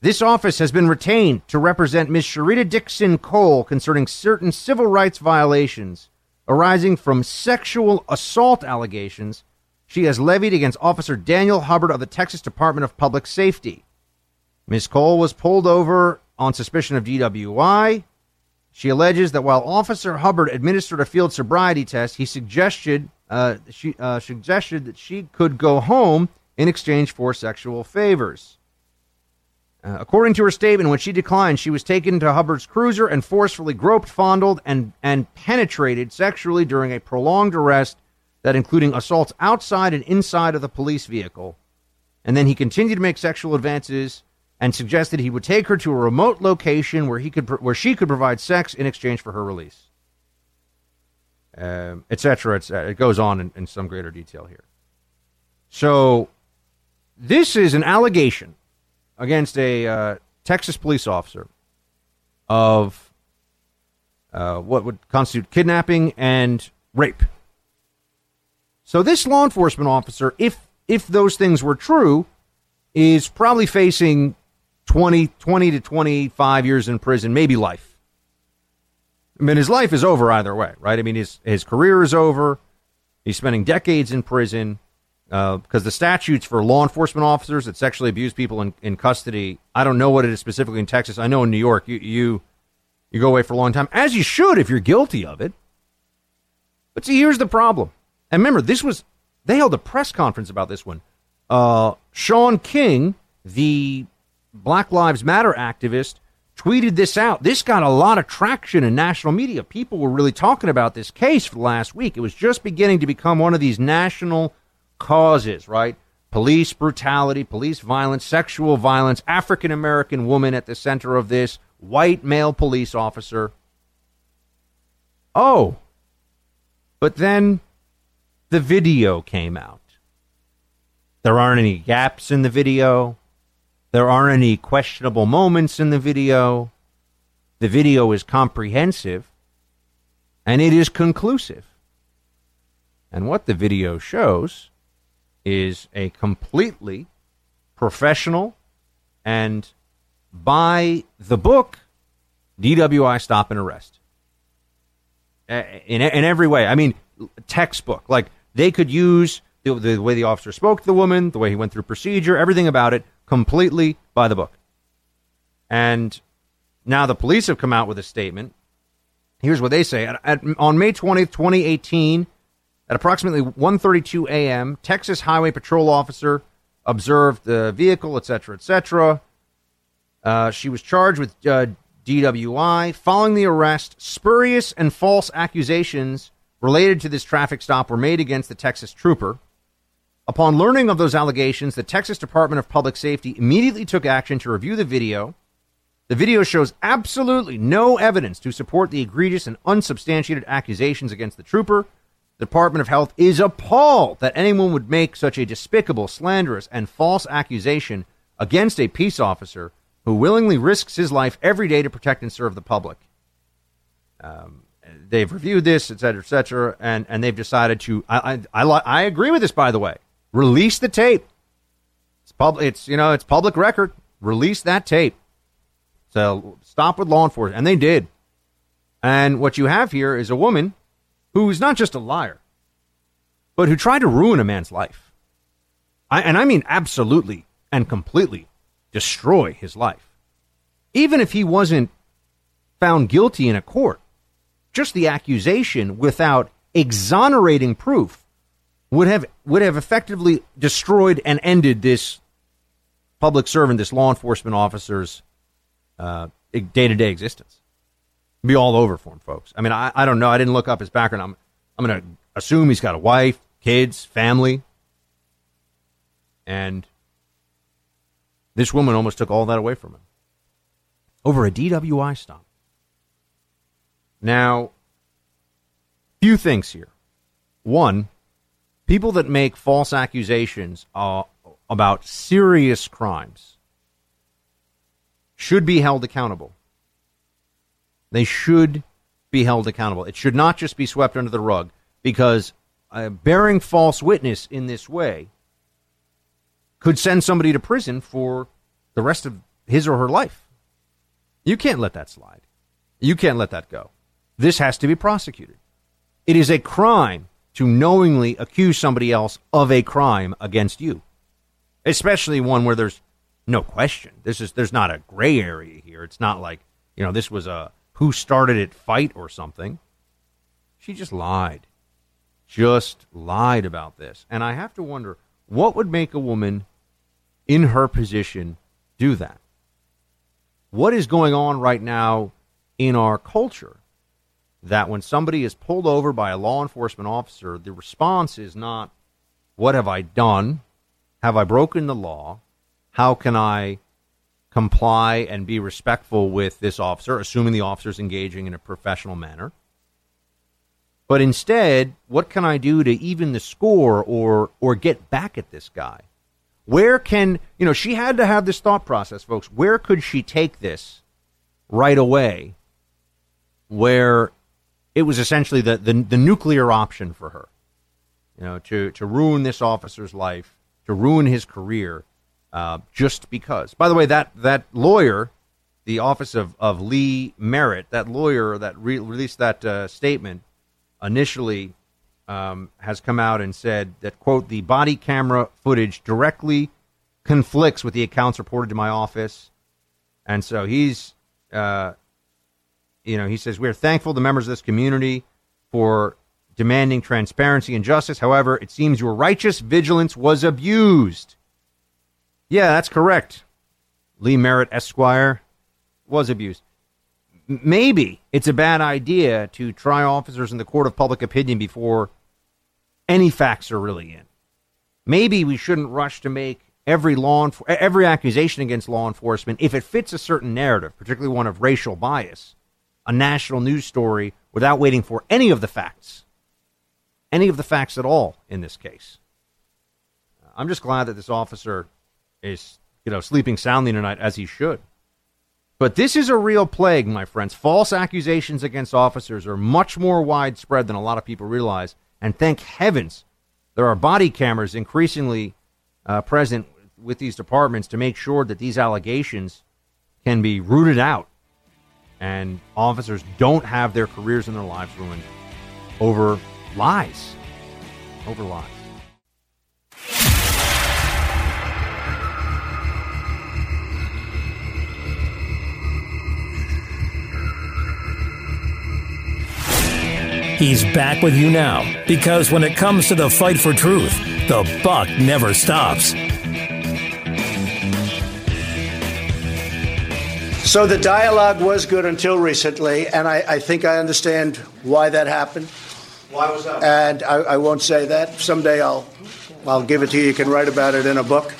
This office has been retained to represent Ms. Sharita Dixon Cole concerning certain civil rights violations arising from sexual assault allegations she has levied against Officer Daniel Hubbard of the Texas Department of Public Safety. Ms. Cole was pulled over on suspicion of DWI. She alleges that while Officer Hubbard administered a field sobriety test, he suggested uh, she uh, suggested that she could go home in exchange for sexual favors. Uh, according to her statement, when she declined, she was taken to Hubbard's cruiser and forcefully groped, fondled, and, and penetrated sexually during a prolonged arrest that including assaults outside and inside of the police vehicle. And then he continued to make sexual advances and suggested he would take her to a remote location where he could where she could provide sex in exchange for her release, um, etc. Et cetera. It goes on in, in some greater detail here. So, this is an allegation against a uh, Texas police officer of uh, what would constitute kidnapping and rape. So, this law enforcement officer, if if those things were true, is probably facing 20, 20 to 25 years in prison, maybe life. I mean, his life is over either way, right? I mean, his, his career is over. He's spending decades in prison because uh, the statutes for law enforcement officers that sexually abuse people in, in custody, I don't know what it is specifically in Texas. I know in New York, you, you, you go away for a long time, as you should if you're guilty of it. But see, here's the problem. And remember, this was, they held a press conference about this one. Uh, Shaun King, the Black Lives Matter activist, tweeted this out. This got a lot of traction in national media. People were really talking about this case for the last week. It was just beginning to become one of these national causes, right? Police brutality, police violence, sexual violence, African American woman at the center of this, white male police officer. Oh, but then the video came out. There aren't any gaps in the video. There aren't any questionable moments in the video. The video is comprehensive and it is conclusive. And what the video shows is a completely professional and by the book DWI stop and arrest. In, in every way. I mean, textbook. Like they could use the, the way the officer spoke to the woman, the way he went through procedure, everything about it completely by the book. And now the police have come out with a statement. Here's what they say. At, at, on May 20th, 2018, at approximately 1:32 a.m., Texas Highway Patrol officer observed the vehicle, etc., etc. Uh, she was charged with uh, DWI. Following the arrest, spurious and false accusations related to this traffic stop were made against the Texas trooper. Upon learning of those allegations, the Texas Department of Public Safety immediately took action to review the video. The video shows absolutely no evidence to support the egregious and unsubstantiated accusations against the trooper. The Department of Health is appalled that anyone would make such a despicable, slanderous, and false accusation against a peace officer who willingly risks his life every day to protect and serve the public. Um, they've reviewed this, et cetera, et cetera, and, and they've decided to. I, I, I, I agree with this, by the way. Release the tape. It's public. It's you know it's public record. Release that tape. So stop with law enforcement, and they did. And what you have here is a woman who's not just a liar, but who tried to ruin a man's life. I, and I mean absolutely and completely destroy his life. Even if he wasn't found guilty in a court, just the accusation without exonerating proof would have would have effectively destroyed and ended this public servant, this law enforcement officer's day to day existence. Be all over for him, folks. I mean, I, I don't know. I didn't look up his background. I'm I'm going to assume he's got a wife, kids, family, and this woman almost took all that away from him over a DWI stop. Now, few things here. One, people that make false accusations uh, about serious crimes should be held accountable. They should be held accountable. It should not just be swept under the rug because uh, bearing false witness in this way could send somebody to prison for the rest of his or her life. You can't let that slide. You can't let that go. This has to be prosecuted. It is a crime to knowingly accuse somebody else of a crime against you, especially one where there's no question. This is there's not a gray area here. It's not like you know this was a who started it fight or something. She just lied, just lied about this, and I have to wonder what would make a woman in her position do that. What is going on right now in our culture that when somebody is pulled over by a law enforcement officer, the response is not, What have I done? Have I broken the law? How can I comply and be respectful with this officer, assuming the officer is engaging in a professional manner? But instead, what can I do to even the score or or get back at this guy? Where can you know she had to have this thought process, folks. Where could she take this right away? Where it was essentially the, the, the nuclear option for her, you know, to, to ruin this officer's life, to ruin his career uh, just because. By the way, that that lawyer, the office of, of Lee Merritt, that lawyer that re- released that uh, statement initially um, has come out and said that quote the body camera footage directly conflicts with the accounts reported to my office, and so he's. Uh, you know, he says, We're thankful to members of this community for demanding transparency and justice. However, it seems your righteous vigilance was abused. Yeah, that's correct. Lee Merritt Esquire was abused. Maybe it's a bad idea to try officers in the court of public opinion before any facts are really in. Maybe we shouldn't rush to make every law every accusation against law enforcement if it fits a certain narrative, particularly one of racial bias, a national news story without waiting for any of the facts. Any of the facts at all in this case. I'm just glad that this officer is, you know, sleeping soundly tonight as he should. But this is a real plague, my friends. False accusations against officers are much more widespread than a lot of people realize. And thank heavens there are body cameras increasingly uh, present with these departments to make sure that these allegations can be rooted out and officers don't have their careers and their lives ruined over lies. Over lies. He's back with you now because when it comes to the fight for truth, the buck never stops. So the dialogue was good until recently, and I, I think I understand why that happened. Why was that? And I, I won't say that. Someday I'll, I'll give it to you. You can write about it in a book.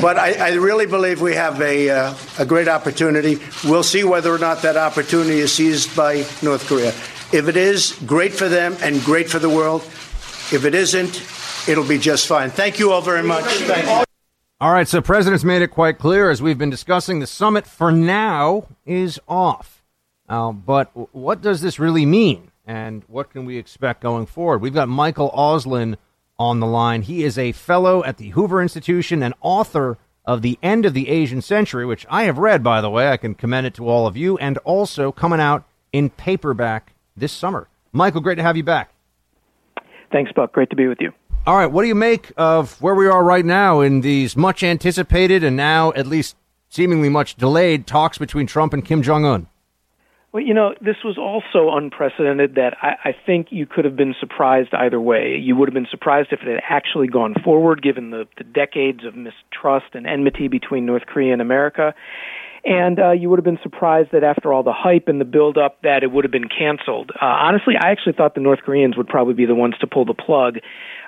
but I, I really believe we have a, uh, a great opportunity. We'll see whether or not that opportunity is seized by North Korea. If it is, great for them and great for the world. If it isn't, it'll be just fine. Thank you all very much. All right, so President's made it quite clear, as we've been discussing, the summit for now is off. Uh, but what does this really mean, and what can we expect going forward? We've got Michael Auslin on the line. He is a fellow at the Hoover Institution and author of The End of the Asian Century, which I have read, by the way. I can commend it to all of you, and also coming out in paperback this summer. Michael, great to have you back. Thanks, Buck. Great to be with you. All right, what do you make of where we are right now in these much anticipated and now at least seemingly much delayed talks between Trump and Kim Jong Un? Well, you know, this was also unprecedented that I, I think you could have been surprised either way. You would have been surprised if it had actually gone forward, given the, the decades of mistrust and enmity between North Korea and America. And uh, you would have been surprised that after all the hype and the build-up, that it would have been canceled. Uh, honestly, I actually thought the North Koreans would probably be the ones to pull the plug.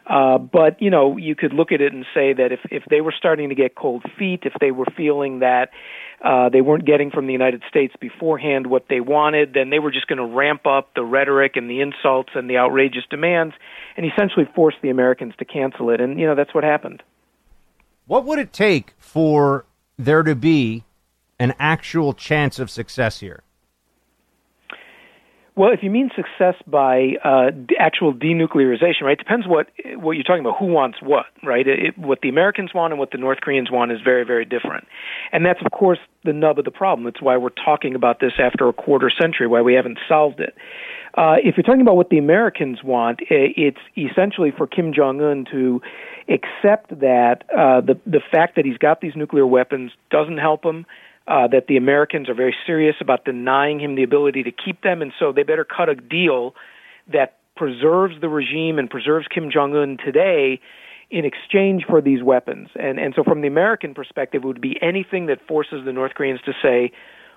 Uh, but you know, you could look at it and say that if if they were starting to get cold feet, if they were feeling that uh, they weren't getting from the United States beforehand what they wanted, then they were just going to ramp up the rhetoric and the insults and the outrageous demands, and essentially force the Americans to cancel it. And you know, that's what happened. What would it take for there to be an actual chance of success here? Well, if you mean success by uh, actual denuclearization, right? Depends what what you're talking about. Who wants what, right? It, what the Americans want and what the North Koreans want is very, very different, and that's of course the nub of the problem. That's why we're talking about this after a quarter century, why we haven't solved it. Uh, if you're talking about what the Americans want, it's essentially for Kim Jong Un to accept that uh, the the fact that he's got these nuclear weapons doesn't help him uh, that the Americans are very serious about denying him the ability to keep them, and so they better cut a deal that preserves the regime and preserves Kim Jong Un today in exchange for these weapons. And and so from the American perspective, it would be anything that forces the North Koreans to say.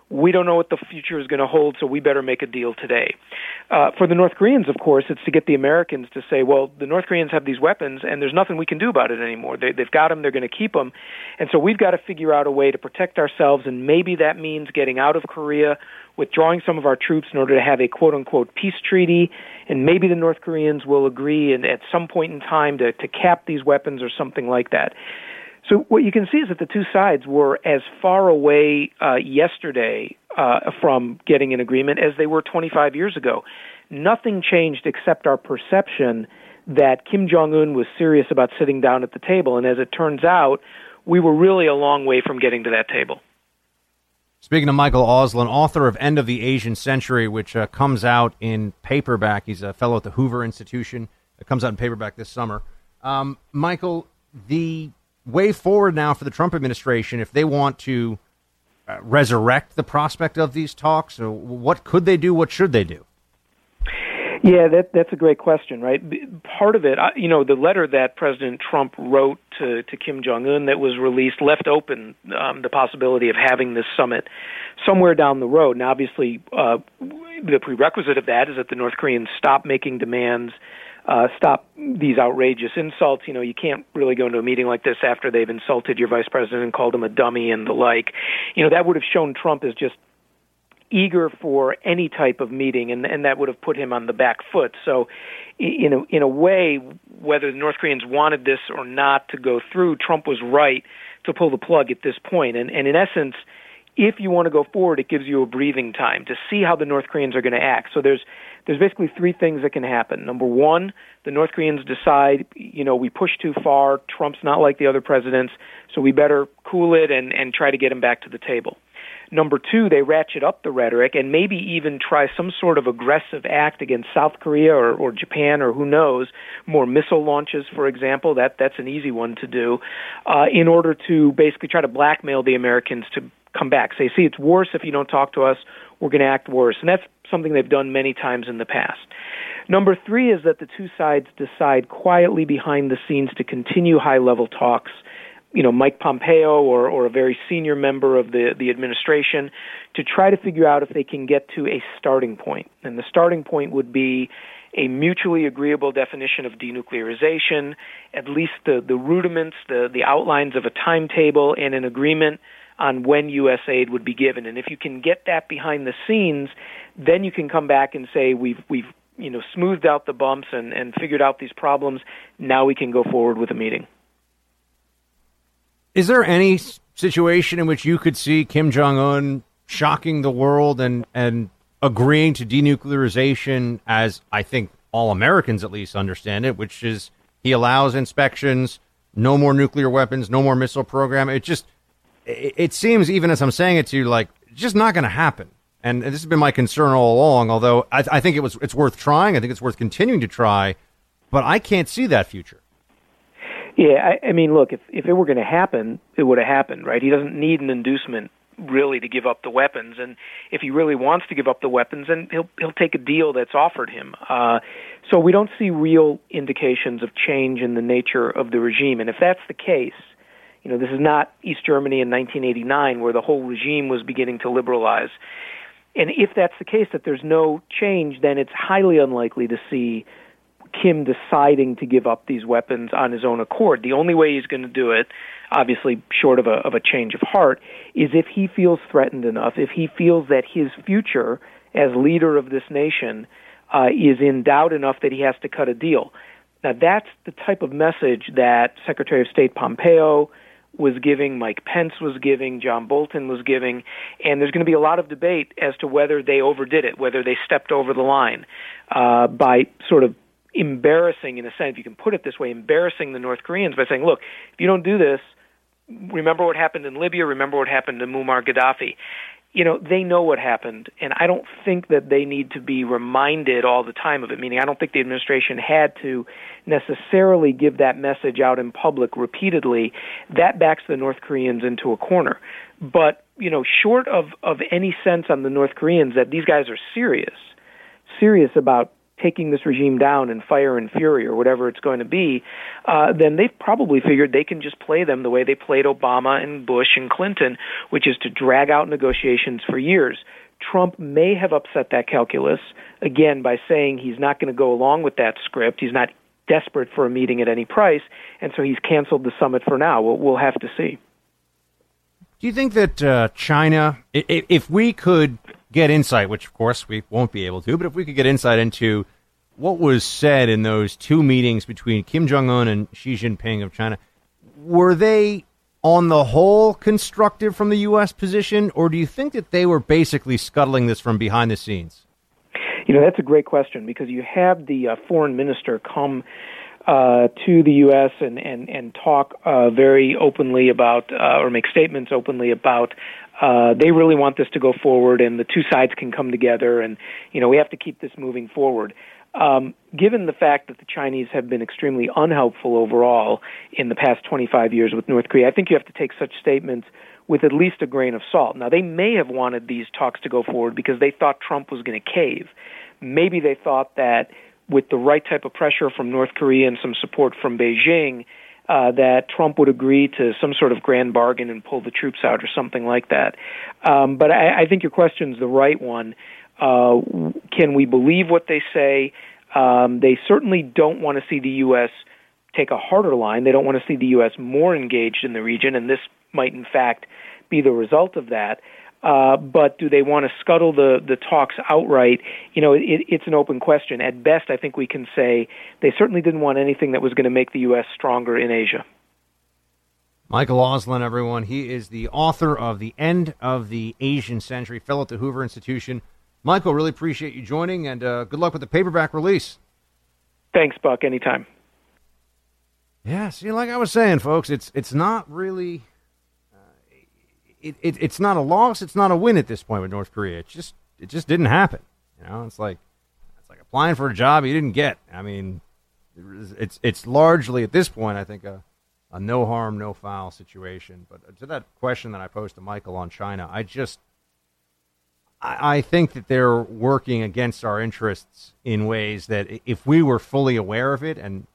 We don't know what the future is going to hold, so we better make a deal today. Uh, for the North Koreans, of course, it's to get the Americans to say, well, the North Koreans have these weapons, and there's nothing we can do about it anymore. They, they've got them, they're going to keep them. And so we've got to figure out a way to protect ourselves, and maybe that means getting out of Korea, withdrawing some of our troops in order to have a quote unquote peace treaty, and maybe the North Koreans will agree and at some point in time to, to cap these weapons or something like that. So what you can see is that the two sides were as far away uh, yesterday uh, from getting an agreement as they were 25 years ago. Nothing changed except our perception that Kim Jong Un was serious about sitting down at the table. And as it turns out, we were really a long way from getting to that table. Speaking of Michael Auslin, author of End of the Asian Century, which uh, comes out in paperback. He's a fellow at the Hoover Institution. It comes out in paperback this summer. Um, Michael, the way forward now for the Trump administration, if they want to uh, resurrect the prospect of these talks, uh, what could they do? What should they do? Yeah, that that's a great question, right? Part of it, you know, the letter that President Trump wrote to to Kim Jong Un that was released left open um, the possibility of having this summit somewhere down the road. Now, obviously, uh, the prerequisite of that is that the North Koreans stop making demands. Uh, stop these outrageous insults. You know, you can't really go into a meeting like this after they've insulted your vice president and called him a dummy and the like. You know, that would have shown Trump as just eager for any type of meeting, and and that would have put him on the back foot. So, in a in a way, whether the North Koreans wanted this or not to go through, Trump was right to pull the plug at this point. And and in essence, if you want to go forward, it gives you a breathing time to see how the North Koreans are going to act. So there's there's basically three things that can happen. Number one, the North Koreans decide, you know, we push too far. Trump's not like the other presidents, so we better cool it and and try to get him back to the table. Number two, they ratchet up the rhetoric and maybe even try some sort of aggressive act against South Korea or, or Japan or who knows, more missile launches, for example. That that's an easy one to do, uh, in order to basically try to blackmail the Americans to come back. Say, see, it's worse if you don't talk to us. We're going to act worse, and that's something they've done many times in the past. Number three is that the two sides decide quietly behind the scenes to continue high level talks you know Mike Pompeo or or a very senior member of the the administration to try to figure out if they can get to a starting point. And the starting point would be a mutually agreeable definition of denuclearization, at least the the rudiments, the the outlines of a timetable and an agreement on when US aid would be given. And if you can get that behind the scenes, then you can come back and say we've we've you know smoothed out the bumps and and figured out these problems. Now we can go forward with a meeting. Is there any situation in which you could see Kim Jong Un shocking the world and and agreeing to denuclearization as I think all Americans at least understand it, which is he allows inspections, no more nuclear weapons, no more missile program. It just it, seems even as I'm saying it to you like just not going to happen. And, and, this has been my concern all along. Although I, I think it was it's worth trying. I think it's worth continuing to try, but I can't see that future. Yeah, I, I mean, look, if if it were going to happen, it would have happened, right? He doesn't need an inducement really to give up the weapons, and if he really wants to give up the weapons, then he'll he'll take a deal that's offered him. Uh, so we don't see real indications of change in the nature of the regime, and if that's the case, you know, this is not East Germany in 1989 where the whole regime was beginning to liberalize. And if that's the case, that there's no change, then it's highly unlikely to see Kim deciding to give up these weapons on his own accord. The only way he's going to do it, obviously short of a, of a change of heart, is if he feels threatened enough, if he feels that his future as leader of this nation uh, is in doubt enough that he has to cut a deal. Now, that's the type of message that Secretary of State Pompeo was giving, Mike Pence was giving, John Bolton was giving, and there's going to be a lot of debate as to whether they overdid it, whether they stepped over the line uh, by sort of embarrassing, in a sense, if you can put it this way, embarrassing the North Koreans by saying, look, if you don't do this, remember what happened in Libya, remember what happened to Muammar Gaddafi. You know, they know what happened, and I don't think that they need to be reminded all the time of it, meaning I don't think the administration had to necessarily give that message out in public repeatedly. That backs the North Koreans into a corner. But, you know, short of, of any sense on the North Koreans that these guys are serious, serious about taking this regime down in fire and fury or whatever it's going to be, uh, then they've probably figured they can just play them the way they played Obama and Bush and Clinton, which is to drag out negotiations for years. Trump may have upset that calculus again by saying he's not going to go along with that script. He's not desperate for a meeting at any price, and so he's canceled the summit for now. We'll, we'll have to see. Do you think that uh, China, if, if we could get insight, which of course we won't be able to, but if we could get insight into what was said in those two meetings between Kim Jong Un and Xi Jinping of China, were they on the whole constructive from the U.S. position, or do you think that they were basically scuttling this from behind the scenes? You know, that's a great question because you have the uh, foreign minister come uh, to the U.S. and and and talk uh, very openly about uh, or make statements openly about uh, they really want this to go forward and the two sides can come together and you know we have to keep this moving forward. Um, given the fact that the Chinese have been extremely unhelpful overall in the past 25 years with North Korea, I think you have to take such statements with at least a grain of salt. Now, they may have wanted these talks to go forward because they thought Trump was going to cave. Maybe they thought that with the right type of pressure from North Korea and some support from Beijing, uh, that Trump would agree to some sort of grand bargain and pull the troops out or something like that. Um, but I, I think your question is the right one. Uh, can we believe what they say? Um, they certainly don't want to see the U.S. take a harder line. They don't want to see the U.S. more engaged in the region, and this might, in fact, be the result of that. Uh, but do they want to scuttle the, the talks outright? You know, it, it's an open question. At best, I think we can say they certainly didn't want anything that was going to make the U.S. stronger in Asia. Michael Auslin, everyone. He is the author of The End of the Asian Century, fellow at the Hoover Institution. Michael, really appreciate you joining, and uh, good luck with the paperback release. Thanks, Buck. Anytime. Yeah, see, like I was saying, folks, it's it's not really it, it, it's not a loss, it's not a win at this point with North Korea. It just it just didn't happen. You know, it's like it's like applying for a job you didn't get. I mean, it's it's largely at this point, I think a a no harm, no foul situation. But to that question that I posed to Michael on China, I just I, I think that they're working against our interests in ways that if we were fully aware of it, and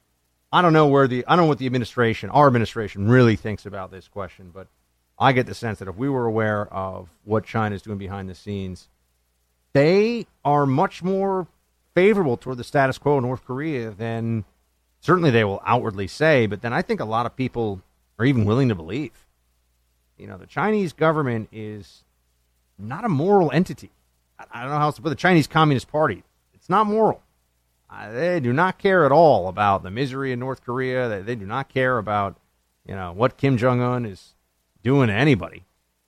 I don't know where the I don't know what the administration, our administration, really thinks about this question, but I get the sense that if we were aware of what China is doing behind the scenes, they are much more favorable toward the status quo in North Korea than certainly they will outwardly say, but then I think a lot of people are even willing to believe. You know, the Chinese government is not a moral entity. I don't know how else to put it. The Chinese Communist Party, it's not moral. Uh, they do not care at all about the misery in North Korea. They, they do not care about, you know, what Kim Jong Un is doing to anybody.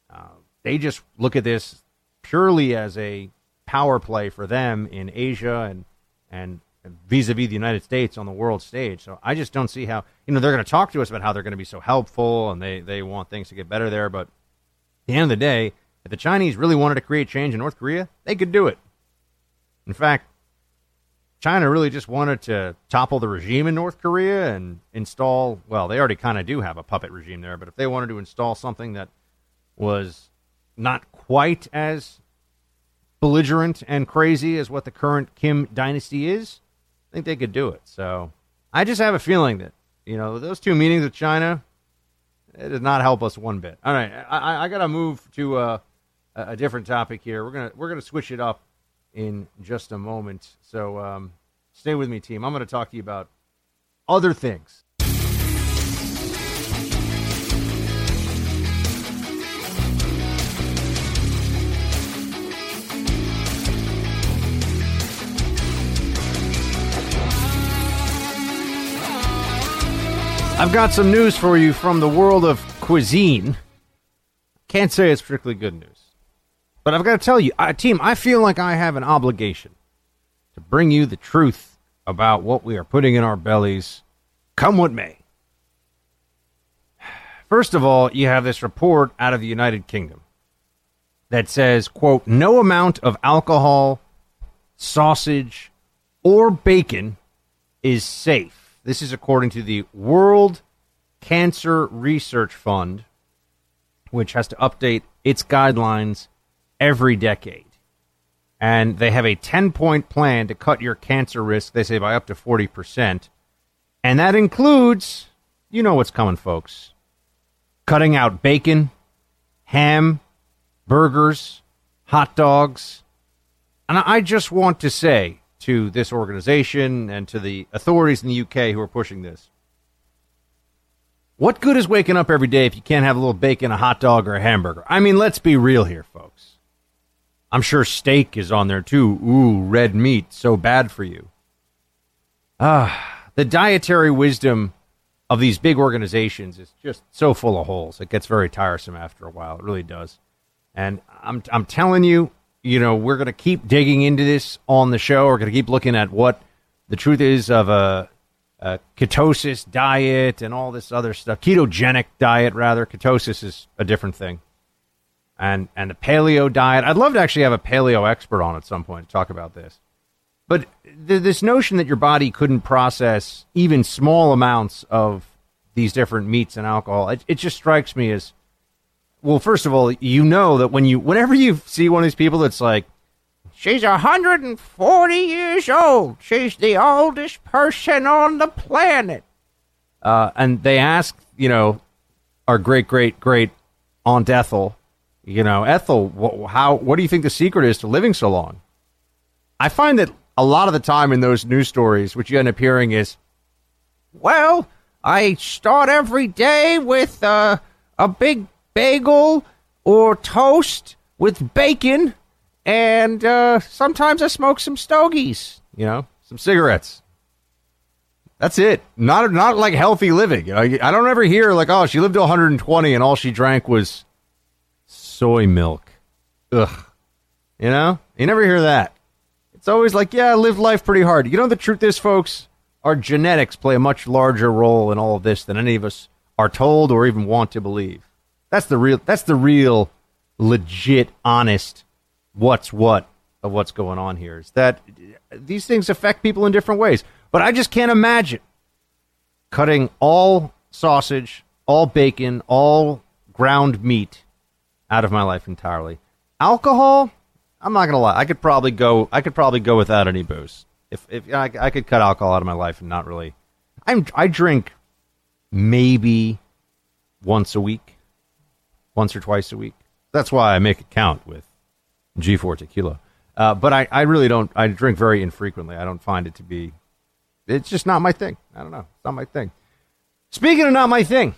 Uh, they just look at this purely as a power play for them in Asia and and vis-a-vis the United States on the world stage. So I just don't see how you know they're going to talk to us about how they're going to be so helpful and they they want things to get better there. But at the end of the day, if the Chinese really wanted to create change in North Korea, they could do it. In fact, China really just wanted to topple the regime in North Korea and install, well, they already kind of do have a puppet regime there, but if they wanted to install something that was not quite as belligerent and crazy as what the current Kim dynasty is, I think they could do it. So I just have a feeling that, you know, those two meetings with China, it does not help us one bit. All right, I, I got to move to uh, a different topic here. We're gonna we're gonna switch it up in just a moment. So um, stay with me, team. I'm going to talk to you about other things. I've got some news for you from the world of cuisine. Can't say it's particularly good news. But I've got to tell you, uh, team, I feel like I have an obligation to bring you the truth about what we are putting in our bellies, come what may. First of all, you have this report out of the United Kingdom that says, quote, no amount of alcohol, sausage, or bacon is safe. This is according to the World Cancer Research Fund, which has to update its guidelines every decade. And they have a 10 point plan to cut your cancer risk, they say, by up to 40%. And that includes, you know what's coming, folks cutting out bacon, ham, burgers, hot dogs. And I just want to say to this organization and to the authorities in the UK who are pushing this what good is waking up every day if you can't have a little bacon, a hot dog, or a hamburger? I mean, let's be real here, folks. I'm sure steak is on there too. Ooh, red meat, so bad for you. Ah, the dietary wisdom of these big organizations is just so full of holes. It gets very tiresome after a while. It really does. And I'm I'm telling you, you know, we're going to keep digging into this on the show. We're going to keep looking at what the truth is of a, a ketosis diet and all this other stuff. Ketogenic diet, rather. Ketosis is a different thing. And and the paleo diet. I'd love to actually have a paleo expert on at some point to talk about this. But th- this notion that your body couldn't process even small amounts of these different meats and alcohol, it, it just strikes me as well. First of all, you know that when you, whenever you see one of these people that's like, She's a 140 years old. She's the oldest person on the planet. uh, and they ask, you know, our great great great aunt Ethel, you know, Ethel, wh- how, what do you think the secret is to living so long? I find that a lot of the time in those news stories, what you end up hearing is, Well, I start every day with uh, a big bagel or toast with bacon, and uh, sometimes I smoke some stogies. you know, some cigarettes. That's it. Not not like healthy living. I don't ever hear like, oh, she lived to 120 and all she drank was soy milk. Ugh. You know, you never hear that. It's always like, yeah, I lived life pretty hard. You know, the truth is, folks, our genetics play a much larger role in all of this than any of us are told or even want to believe. That's the real. That's the real, legit, honest, what's what of what's going on here. Is that these things affect people in different ways. But I just can't imagine cutting all sausage, all bacon, all ground meat out of my life entirely. Alcohol, I'm not gonna lie. I could probably go. I could probably go without any booze. If if I, I could cut alcohol out of my life and not really, I'm I drink maybe once a week, once or twice a week. That's why I make it count with G4 tequila. Uh, but I, I really don't. I drink very infrequently. I don't find it to be. It's just not my thing. I don't know. It's not my thing. Speaking of not my thing,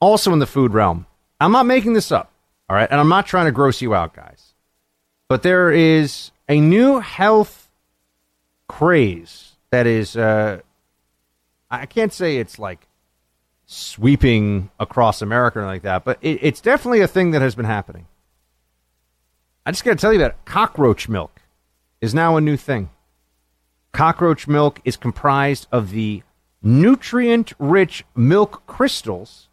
also in the food realm, I'm not making this up. All right, and I'm not trying to gross you out, guys. But there is a new health craze that is. Uh, I can't say it's like sweeping across America or like that, but it, it's definitely a thing that has been happening. I just got to tell you that cockroach milk is now a new thing. Cockroach milk is comprised of the nutrient rich milk crystals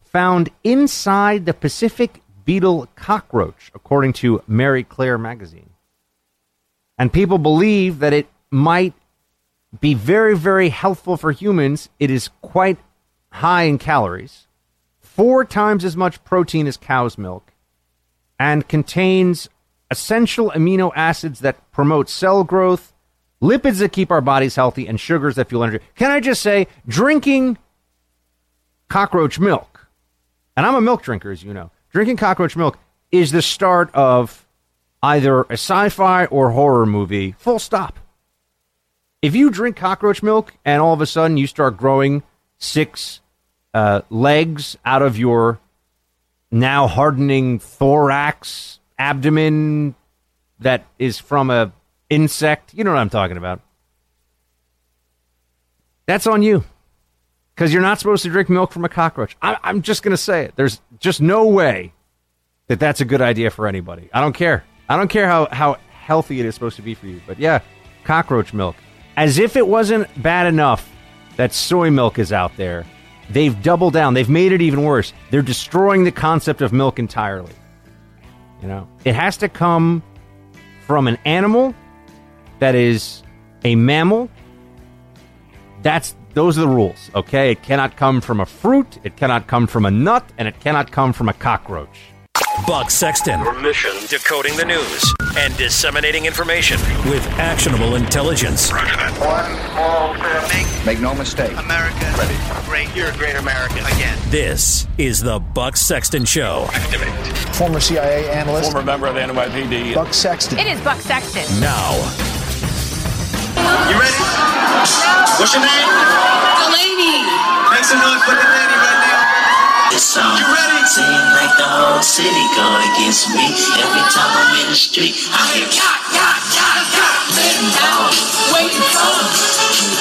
found inside the Pacific beetle cockroach, according to Marie Claire magazine. And people believe that it might be very, very healthful for humans. It is quite high in calories, four times as much protein as cow's milk, and contains essential amino acids that promote cell growth, lipids that keep our bodies healthy, and sugars that fuel energy. Can I just say, drinking cockroach milk, and I'm a milk drinker, as you know, drinking cockroach milk is the start of either a sci fi or horror movie, full stop. If you drink cockroach milk and all of a sudden you start growing six uh, legs out of your now hardening thorax, abdomen that is from a insect, you know what I'm talking about. That's on you. Because you're not supposed to drink milk from a cockroach. I, I'm just going to say it. There's just no way that that's a good idea for anybody. I don't care. I don't care how, how healthy it is supposed to be for you. But yeah, cockroach milk. As if it wasn't bad enough that soy milk is out there, they've doubled down. They've made it even worse. They're destroying the concept of milk entirely. You know, it has to come from an animal that is a mammal. That's those are the rules, okay? It cannot come from a fruit, it cannot come from a nut, and it cannot come from a cockroach. Buck Sexton. Your mission decoding the news and disseminating information with actionable intelligence. One small step. Make, Make no mistake. America ready. Great. You're a great American again. This is the Buck Sexton Show. Former CIA analyst. Former member of the NYPD. Buck Sexton. It is Buck Sexton. Now, You ready? What's your name? Delaney. Make some noise for Delaney right now. This song You ready? seem like the whole city going against me. Every time I'm in the street, I hear ya, ya, ya, ya. Letting down, waiting for.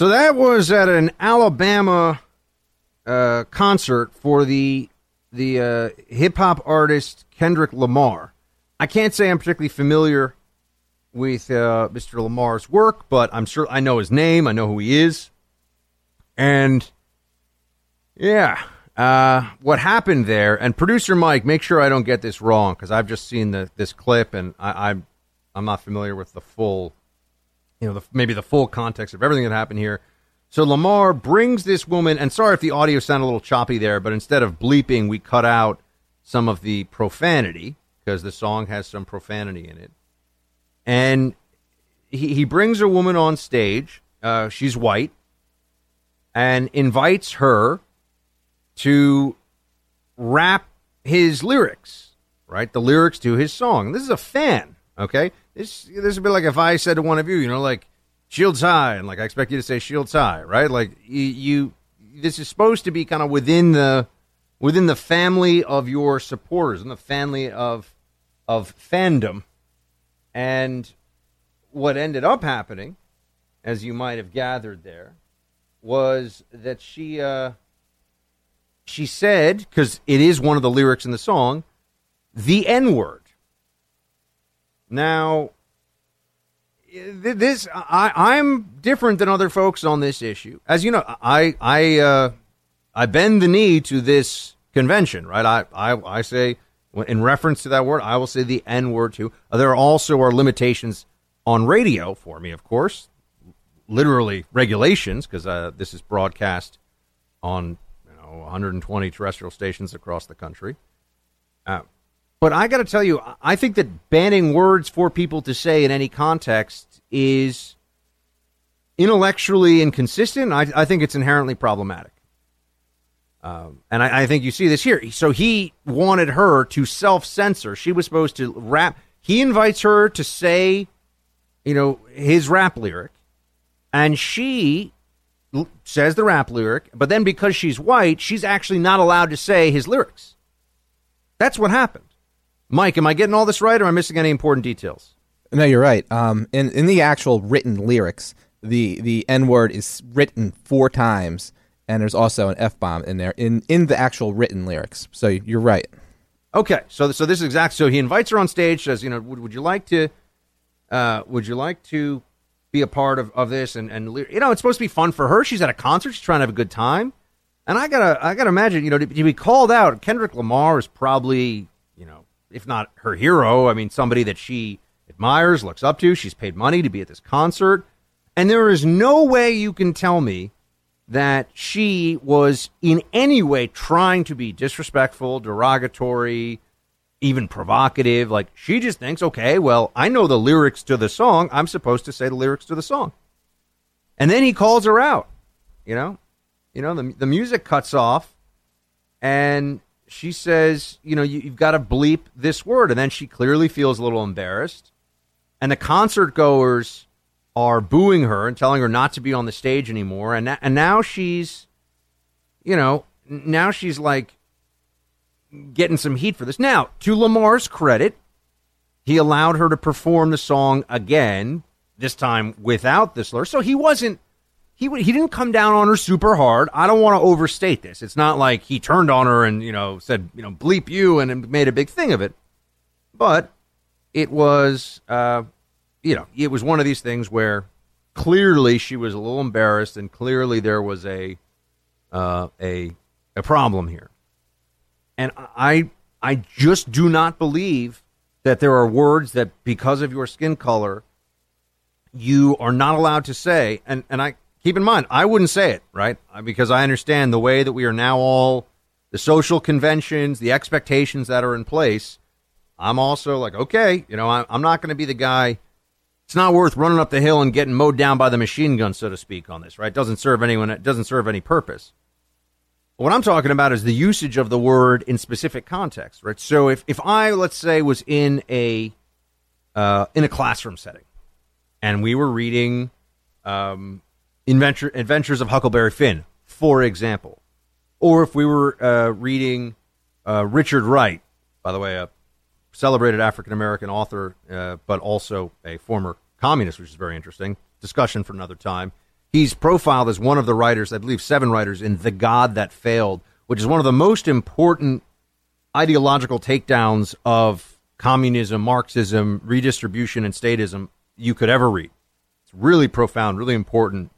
So that was at an Alabama uh, concert for the the uh, hip hop artist Kendrick Lamar. I can't say I'm particularly familiar with uh, Mr. Lamar's work, but I'm sure I know his name. I know who he is, and yeah, uh, what happened there? And producer Mike, make sure I don't get this wrong because I've just seen the, this clip and I, I'm I'm not familiar with the full, you know, the, maybe the full context of everything that happened here. So Lamar brings this woman, and sorry if the audio sounded a little choppy there, but instead of bleeping, we cut out some of the profanity because the song has some profanity in it. And he, he brings a woman on stage. Uh, she's white, and invites her to rap his lyrics, right? The lyrics to his song. This is a fan, okay? This this would be like if I said to one of you, you know, like shields high, and like I expect you to say shields high, right? Like you, you this is supposed to be kind of within the within the family of your supporters and the family of of fandom. And what ended up happening, as you might have gathered there, was that she uh, she said because it is one of the lyrics in the song, the N word. Now, this I, I'm different than other folks on this issue. As you know, I I uh, I bend the knee to this convention, right? I I, I say in reference to that word, I will say the N word too. There also are limitations on radio for me, of course, literally regulations because uh, this is broadcast on you know 120 terrestrial stations across the country. Uh, but I got to tell you, I think that banning words for people to say in any context is intellectually inconsistent. I, I think it's inherently problematic. Um, and I, I, think you see this here. So he wanted her to self censor. She was supposed to rap. He invites her to say, you know, his rap lyric, and she l- says the rap lyric. But then because she's white, she's actually not allowed to say his lyrics. That's what happened. Mike, am I getting all this right, or am I missing any important details? No, you're right. Um, in in the actual written lyrics, the the N word is written four times, and there's also an F bomb in there in in the actual written lyrics. So you're right. Okay, so so this is exact. So he invites her on stage, says, you know, would, would you like to, uh, would you like to be a part of, of this? And and you know, it's supposed to be fun for her. She's at a concert. She's trying to have a good time. And I gotta I gotta imagine, you know, to, to be called out. Kendrick Lamar is probably if not her hero, I mean, somebody that she admires, looks up to. She's paid money to be at this concert. And there is no way you can tell me that she was in any way trying to be disrespectful, derogatory, even provocative. Like, she just thinks, okay, well, I know the lyrics to the song. I'm supposed to say the lyrics to the song. And then he calls her out, you know? You know, the, the music cuts off, and she says, you know, you, have got to bleep this word. And then she clearly feels a little embarrassed. And the concert goers are booing her and telling her not to be on the stage anymore. And, and now she's, you know, now she's like getting some heat for this. Now, to Lamar's credit, he allowed her to perform the song again, this time without the slur. So he wasn't he he didn't come down on her super hard. I don't want to overstate this. It's not like he turned on her and you know said you know bleep you and made a big thing of it. But it was uh, you know it was one of these things where clearly she was a little embarrassed and clearly there was a uh, a a problem here. And I I just do not believe that there are words that because of your skin color you are not allowed to say and and I keep in mind, I wouldn't say it, right? Because I understand the way that we are now all, the social conventions, the expectations that are in place. I'm also like, okay, you know, I'm not going to be the guy. It's not worth running up the hill and getting mowed down by the machine gun, so to speak, on this, right? It doesn't serve anyone. It doesn't serve any purpose. What I'm talking about is the usage of the word in specific context, right? So if, if I, let's say, was in a uh, in a classroom setting, and we were reading um, Adventure, Adventures of Huckleberry Finn, for example. Or if we were uh, reading uh, Richard Wright, by the way, a celebrated African American author, uh, but also a former communist, which is very interesting. Discussion for another time. He's profiled as one of the writers, I believe seven writers, in The God That Failed, which is one of the most important ideological takedowns of communism, Marxism, redistribution, and statism you could ever read. It's really profound, really important.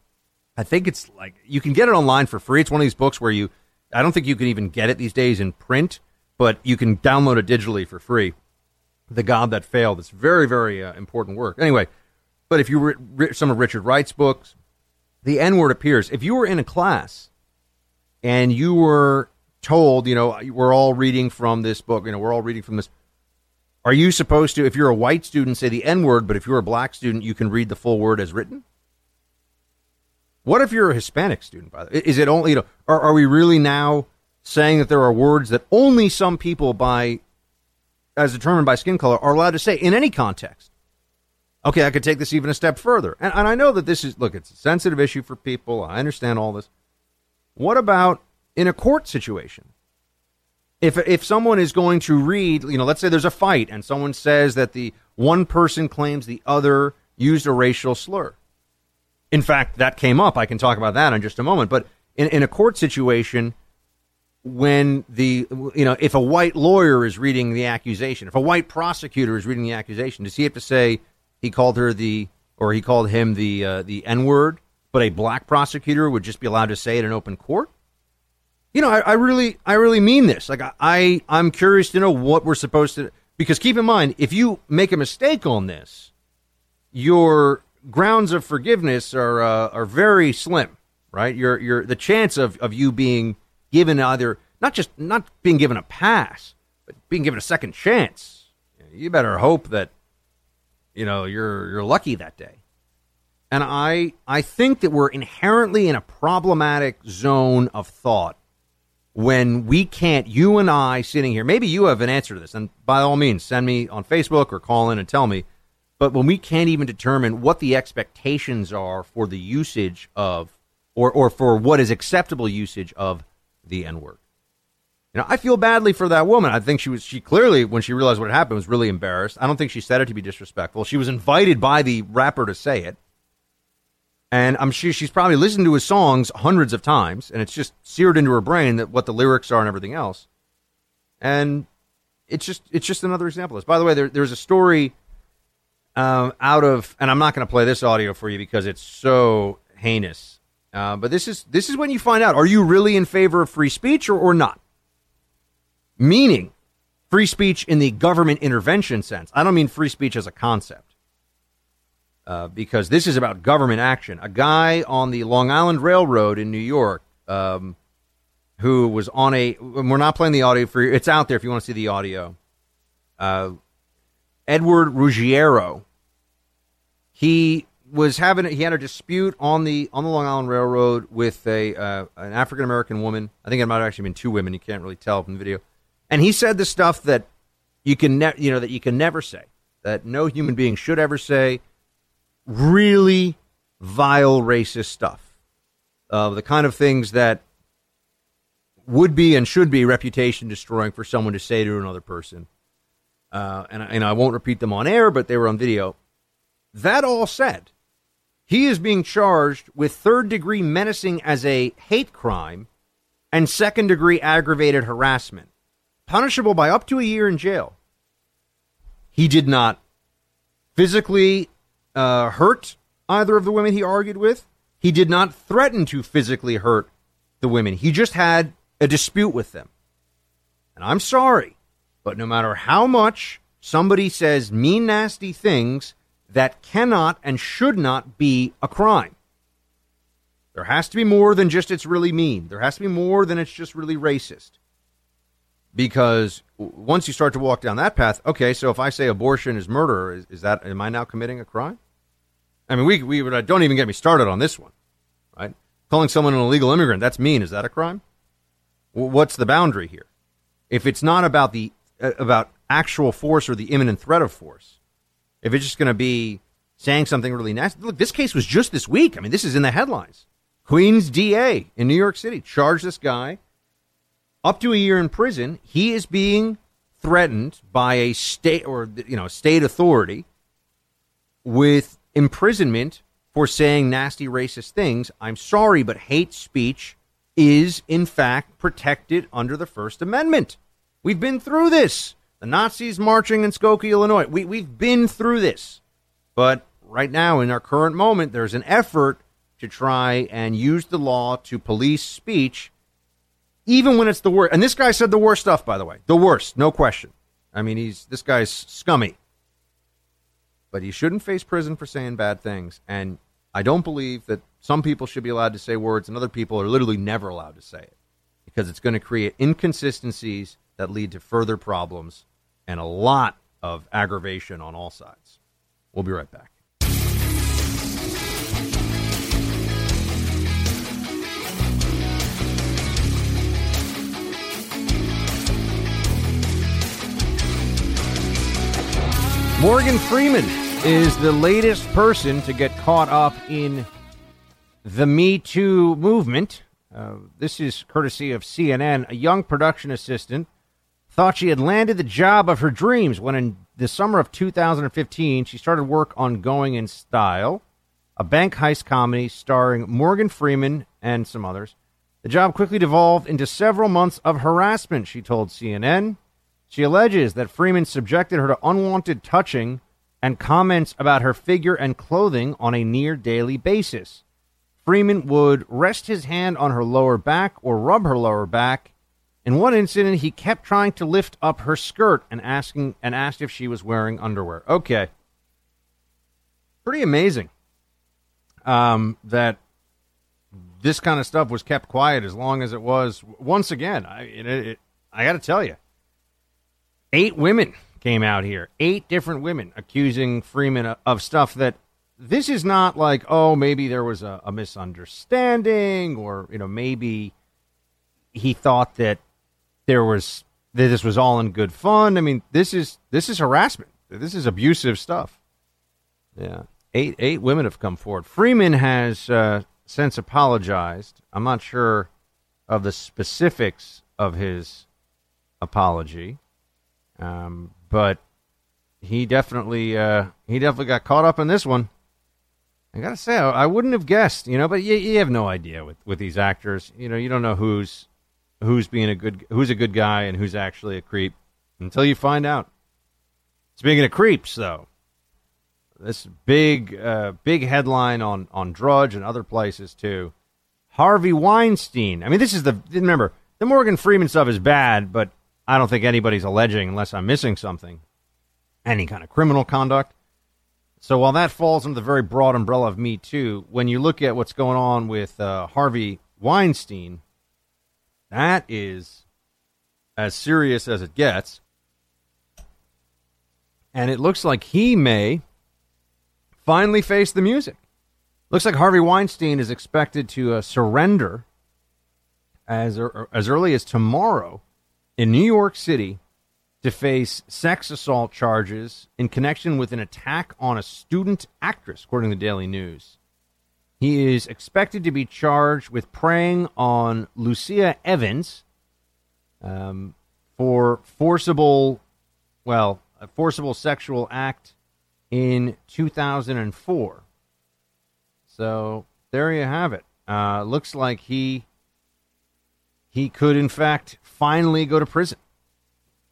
I think it's like you can get it online for free. It's one of these books where you, I don't think you can even get it these days in print, but you can download it digitally for free. The God That Failed. It's very, very uh, important work. Anyway, but if you read some of Richard Wright's books, the N word appears. If you were in a class and you were told, you know, we're all reading from this book, you know, we're all reading from this. Are you supposed to, if you're a white student, say the N word, but if you're a black student, you can read the full word as written? What if you're a Hispanic student, by the way? Is it only, you know, are, are we really now saying that there are words that only some people by, as determined by skin color, are allowed to say in any context? Okay, I could take this even a step further. And, and I know that this is, look, it's a sensitive issue for people. I understand all this. What about in a court situation? If, if someone is going to read, you know, let's say there's a fight and someone says that the one person claims the other used a racial slur. In fact, that came up. I can talk about that in just a moment. But in, in a court situation, when the, you know, if a white lawyer is reading the accusation, if a white prosecutor is reading the accusation, does he have to say, he called her the, or he called him the uh, the N word, but a black prosecutor would just be allowed to say it in open court. You know, I, I really, I really mean this. Like, I, I'm curious to know what we're supposed to. Because keep in mind, if you make a mistake on this, your grounds of forgiveness are uh, are very slim, right? Your your the chance of, of you being given either not just not being given a pass, but being given a second chance. You better hope that you know, you're you're lucky that day. And I I think that we're inherently in a problematic zone of thought when we can't you and I sitting here, maybe you have an answer to this, and by all means send me on Facebook or call in and tell me. But when we can't even determine what the expectations are for the usage of or or for what is acceptable usage of the N word. You know, I feel badly for that woman. I think she was she clearly when she realized what happened was really embarrassed. I don't think she said it to be disrespectful. She was invited by the rapper to say it. And I'm sure she's probably listened to his songs hundreds of times and it's just seared into her brain that what the lyrics are and everything else. And it's just it's just another example of this. By the way, there, there's a story um, out of and I'm not going to play this audio for you because it's so heinous. Uh, but this is this is when you find out are you really in favor of free speech or, or not? meaning free speech in the government intervention sense. I don't mean free speech as a concept. Uh, because this is about government action. A guy on the Long Island Railroad in New York um, who was on a. We're not playing the audio for you. It's out there if you want to see the audio. Uh, Edward Ruggiero. He was having he had a dispute on the on the Long Island Railroad with a uh, an African American woman. I think it might have actually been two women. You can't really tell from the video. And he said the stuff that you can ne- you know that you can never say, that no human being should ever say. Really vile racist stuff. Uh, the kind of things that would be and should be reputation destroying for someone to say to another person. Uh, and, and I won't repeat them on air, but they were on video. That all said, he is being charged with third degree menacing as a hate crime and second degree aggravated harassment punishable by up to a year in jail. He did not physically uh, hurt either of the women he argued with. He did not threaten to physically hurt the women. He just had a dispute with them. And I'm sorry, but no matter how much somebody says mean, nasty things, that cannot and should not be a crime. There has to be more than just it's really mean. There has to be more than it's just really racist because once you start to walk down that path, okay, so if I say abortion is murder, is, is that am I now committing a crime? I mean, we we don't even get me started on this one, right? Calling someone an illegal immigrant that's mean. Is that a crime? What's the boundary here? If it's not about the uh, Uh, about actual force or the imminent threat of force, if it's just going to be saying something really nasty, look, this case was just this week. I mean, this is in the headlines. Queens DA in New York City charged this guy up to a year in prison. He is being threatened by a state or you know state authority with imprisonment for saying nasty racist things. I'm sorry, but hate speech is, in fact, protected under the First Amendment. We've been through this. The Nazis marching in Skokie, Illinois. We, we've been through this. But right now, in our current moment, there's an effort to try and use the law to police speech, even when it's the worst. And this guy said the worst stuff, by the way. The worst, no question. I mean, he's this guy's scummy. But he shouldn't face prison for saying bad things. And I don't believe that some people should be allowed to say words and other people are literally never allowed to say it because it's going to create inconsistencies that lead to further problems and a lot of aggravation on all sides. We'll be right back. Morgan Freeman is the latest person to get caught up in the Me Too movement. Uh, this is courtesy of CNN. A young production assistant thought she had landed the job of her dreams when, in the summer of 2015, she started work on Going in Style, a bank heist comedy starring Morgan Freeman and some others. The job quickly devolved into several months of harassment, she told CNN. She alleges that Freeman subjected her to unwanted touching and comments about her figure and clothing on a near daily basis. Freeman would rest his hand on her lower back or rub her lower back. In one incident, he kept trying to lift up her skirt and asking and asked if she was wearing underwear. Okay, pretty amazing um, that this kind of stuff was kept quiet as long as it was. Once again, I it, it, I got to tell you, eight women came out here. Eight different women accusing Freeman of stuff that this is not like, oh, maybe there was a, a misunderstanding or, you know, maybe he thought that there was that this was all in good fun. I mean, this is this is harassment. This is abusive stuff. Yeah. Eight eight women have come forward. Freeman has uh, since apologized. I'm not sure of the specifics of his apology. Um, but he definitely uh, he definitely got caught up in this one. I gotta say, I, I wouldn't have guessed, you know, but you, you have no idea with, with these actors. You know, you don't know who's who's being a good who's a good guy and who's actually a creep until you find out. Speaking of creeps, though, this big uh, big headline on on Drudge and other places too. Harvey Weinstein. I mean, this is the remember the Morgan Freeman stuff is bad, but I don't think anybody's alleging, unless I'm missing something, any kind of criminal conduct. So while that falls under the very broad umbrella of Me Too, when you look at what's going on with uh, Harvey Weinstein, that is as serious as it gets. And it looks like he may finally face the music. Looks like Harvey Weinstein is expected to uh, surrender as, er, as early as tomorrow in New York City to face sex assault charges in connection with an attack on a student actress, according to the Daily News. He is expected to be charged with preying on Lucia Evans um, for forcible, well, a forcible sexual act in 2004. So there you have it. Uh, looks like he he could, in fact, finally go to prison.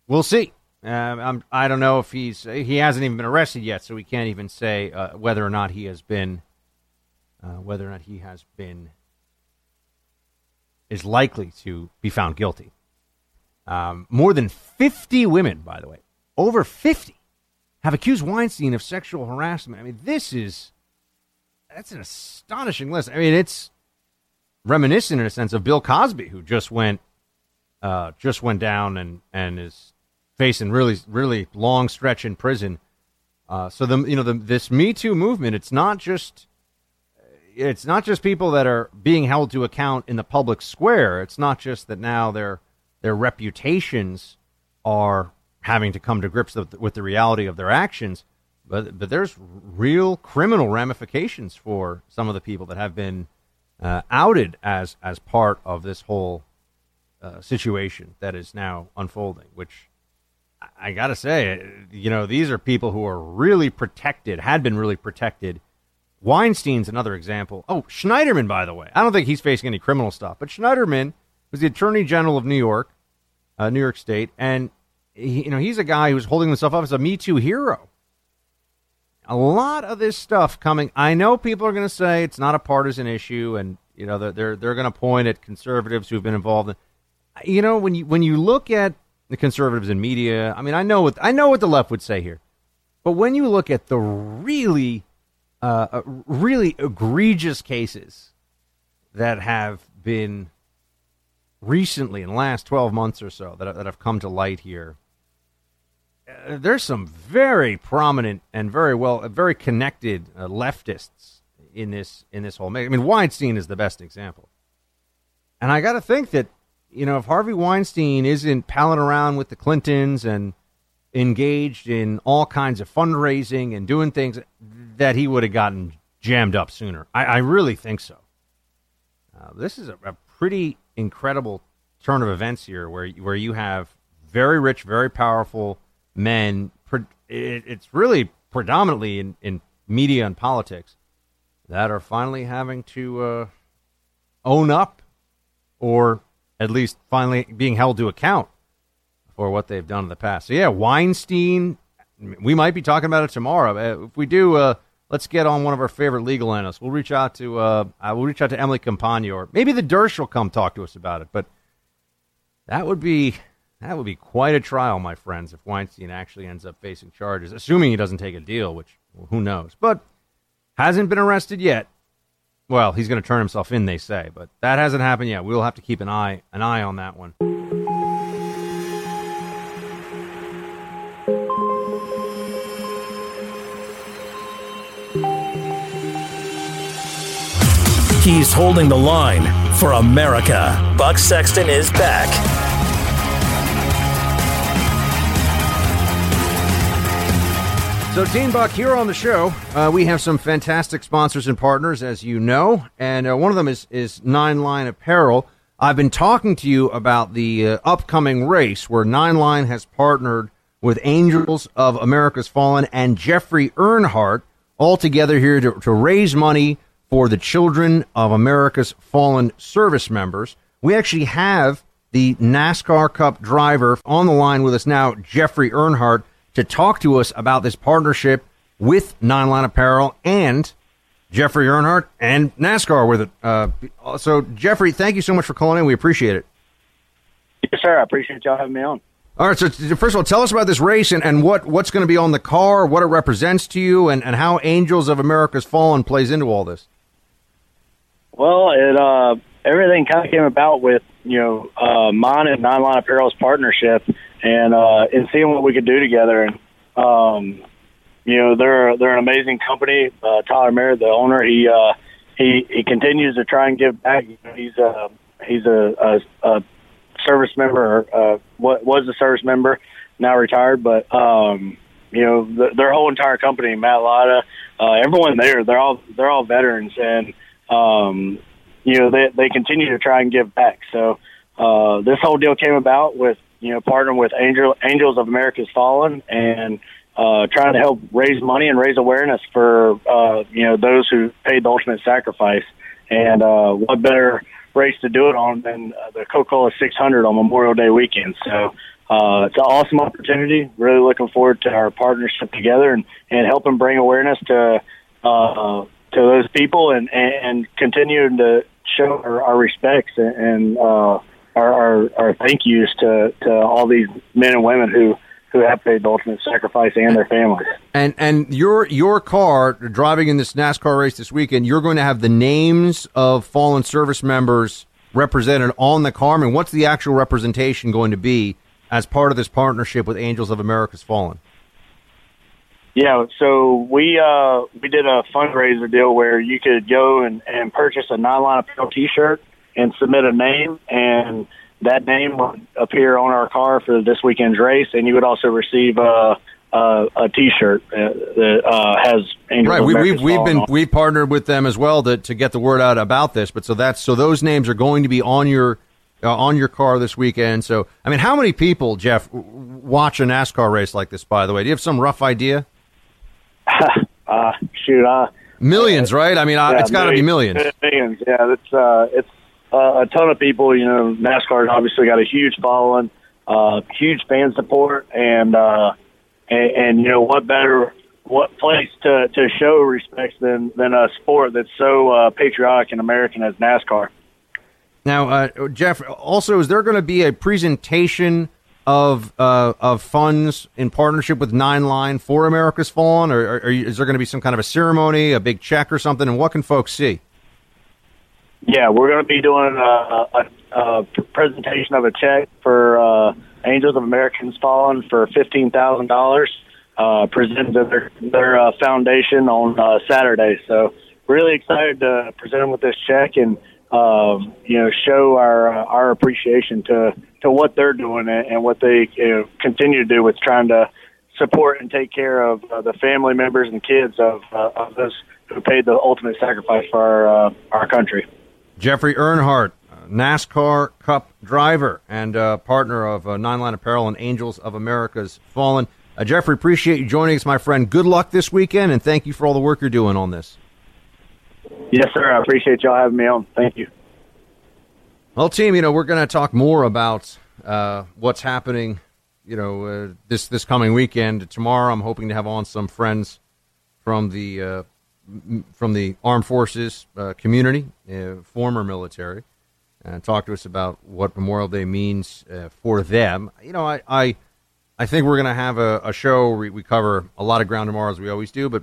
We'll see. Uh, I'm, I don't know if he's he hasn't even been arrested yet, so we can't even say uh, whether or not he has been uh, whether or not he has been is likely to be found guilty. Um, more than 50 women, by the way, over 50, have accused Weinstein of sexual harassment. I mean, this is that's an astonishing list. I mean, it's reminiscent in a sense of Bill Cosby, who just went uh, just went down and and is facing really really long stretch in prison. Uh, so the you know the, this Me Too movement, it's not just it's not just people that are being held to account in the public square. It's not just that now their their reputations are having to come to grips with, the reality of their actions, but but there's real criminal ramifications for some of the people that have been uh, outed as as part of this whole uh, situation that is now unfolding. Which I, I got to say, you know, these are people who are really protected, had been really protected Weinstein's another example. Oh, Schneiderman, by the way. I don't think he's facing any criminal stuff, but Schneiderman was the Attorney General of New York, uh, New York State, and he, you know he's a guy who's holding himself up as a Me Too hero. A lot of this stuff coming. I know people are going to say it's not a partisan issue, and you know they're they're, they're going to point at conservatives who've been involved. In, you know when you when you look at the conservatives in media, I mean I know what I know what the left would say here, but when you look at the really uh, uh, really egregious cases that have been recently in the last 12 months or so that, that have come to light here. Uh, there's some very prominent and very well very connected uh, leftists in this in this whole i mean weinstein is the best example. And i got to think that you know if harvey weinstein isn't palling around with the clintons and engaged in all kinds of fundraising and doing things that he would have gotten jammed up sooner. I, I really think so. Uh, this is a, a, pretty incredible turn of events here, where where you have very rich, very powerful men. It, it's really predominantly in, in media and politics that are finally having to uh, own up, or at least finally being held to account for what they've done in the past. So yeah, Weinstein. We might be talking about it tomorrow. If we do, uh, let's get on one of our favorite legal analysts. We'll reach out to uh, we'll reach out to Emily Compagno, or maybe the Dersh will come talk to us about it. But that would be that would be quite a trial, my friends, if Weinstein actually ends up facing charges, assuming he doesn't take a deal, which well, who knows. But hasn't been arrested yet. Well, he's going to turn himself in, they say, but that hasn't happened yet. We'll have to keep an eye an eye on that one. He's holding the line for America. Buck Sexton is back. So, Dean Buck, here on the show, uh, we have some fantastic sponsors and partners, as you know, and uh, one of them is, is Nine Line Apparel. I've been talking to you about the uh, upcoming race where Nine Line has partnered with Angels of America's Fallen and Jeffrey Earnhardt all together here to, to raise money for the children of America's fallen service members. We actually have the NASCAR Cup driver on the line with us now, Jeffrey Earnhardt, to talk to us about this partnership with Nine Line Apparel and Jeffrey Earnhardt and NASCAR with it. Uh, so, Jeffrey, thank you so much for calling in. We appreciate it. Yes, sir. I appreciate y'all having me on. All right. So, first of all, tell us about this race and, and what, what's going to be on the car, what it represents to you, and, and how Angels of America's Fallen plays into all this. Well, it uh, everything kind of came about with you know uh, mine and Nine Line Apparel's partnership, and uh, and seeing what we could do together. And um, you know they're they're an amazing company. Uh, Tyler Merritt, the owner, he uh, he he continues to try and give back. He's a he's a, a, a service member, or uh, what was a service member, now retired, but. um you know the, their whole entire company, Matt Lotta, uh, everyone there, they're all they're all veterans, and um, you know, they they continue to try and give back. So uh, this whole deal came about with you know partnering with Angel Angels of America's Fallen and uh, trying to help raise money and raise awareness for uh, you know those who paid the ultimate sacrifice. And uh, what better race to do it on than uh, the Coca-Cola 600 on Memorial Day weekend? So. Uh, it's an awesome opportunity. Really looking forward to our partnership together and, and helping bring awareness to uh, to those people and and continue to show our, our respects and uh, our, our our thank yous to to all these men and women who who have paid the ultimate sacrifice and their families. And and your your car driving in this NASCAR race this weekend, you're going to have the names of fallen service members represented on the car. Mean, what's the actual representation going to be as part of this partnership with Angels of America's Fallen? Yeah, so we uh, we did a fundraiser deal where you could go and, and purchase a Nine Line Apparel T-shirt and submit a name, and that name would appear on our car for this weekend's race, and you would also receive a a, a T-shirt uh, that uh, has right. We, we've we've been on. we've partnered with them as well to to get the word out about this. But so that's so those names are going to be on your uh, on your car this weekend. So I mean, how many people, Jeff, watch a NASCAR race like this? By the way, do you have some rough idea? Uh, shoot, I Millions, right? I mean, uh, Yeah, it's got to be millions. Millions, yeah. It's uh, it's uh, a ton of people. You know, NASCAR's obviously got a huge following, uh, huge fan support, and uh, and, and you know what better what place to to show respect than than a sport that's so uh, patriotic and American as NASCAR. Now, uh, Jeff, also, is there going to be a presentation of uh, of funds in partnership with Nine Line for America's Fallen, or, is there going to be some kind of a ceremony, a big check or something? And what can folks see? Yeah, we're going to be doing a, a, a presentation of a check for uh, Angels of America's Fallen for fifteen thousand dollars, uh, presented to their their uh, foundation on uh, Saturday. So really excited to present them with this check and um, you know show our uh, our appreciation to to what they're doing and, what they you know, continue to do with trying to support and take care of uh, the family members and kids of uh, of those who paid the ultimate sacrifice for our uh, our country. Jeffrey Earnhardt, NASCAR Cup driver and uh, partner of uh, Nine Line Apparel and Angels of America's Fallen. Uh, Jeffrey, appreciate you joining us, my friend. Good luck this weekend, and thank you for all the work you're doing on this. Yes, sir. I appreciate y'all having me on. Thank you. Well, team, you know we're going to talk more about uh, what's happening. You know, uh, this this coming weekend. Tomorrow, I'm hoping to have on some friends from the uh, from the armed forces uh, community, uh, former military, and talk to us about what Memorial Day means uh, for them. You know, I I, I think we're going to have a, a show. We, we cover a lot of ground tomorrow, as we always do, but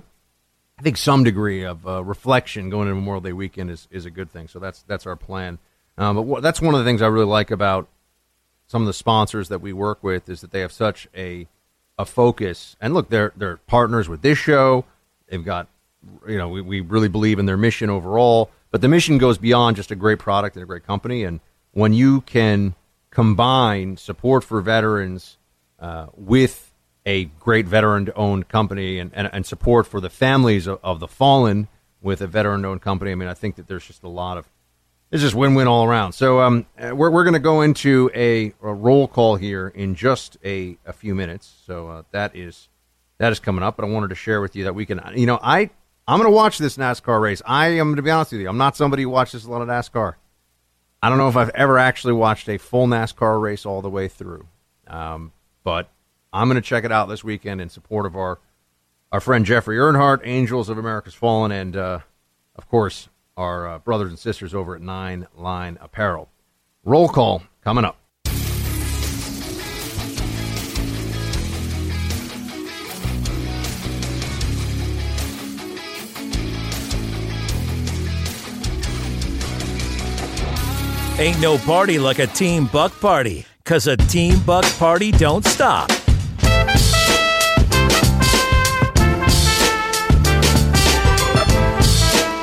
I think some degree of uh, reflection going into Memorial Day weekend is, is a good thing. So that's that's our plan. Um, but that's one of the things I really like about some of the sponsors that we work with is that they have such a a focus. And look, they're they're partners with this show. They've got you know we, we really believe in their mission overall. But the mission goes beyond just a great product and a great company. And when you can combine support for veterans uh, with a great veteran owned company and, and, and support for the families of, of the fallen with a veteran owned company. I mean, I think that there's just a lot of it's just win win all around. So um, we're, we're going to go into a, a roll call here in just a, a few minutes. So uh, that is that is coming up. But I wanted to share with you that we can, you know, I I'm going to watch this NASCAR race. I am to be honest with you, I'm not somebody who watches a lot of NASCAR. I don't know if I've ever actually watched a full NASCAR race all the way through, um, but I'm going to check it out this weekend in support of our our friend Jeffrey Earnhardt, Angels of America's Fallen, and uh, of course our uh, brothers and sisters over at Nine Line Apparel. Roll call coming up. Ain't no party like a Team Buck party, cause a Team Buck party don't stop.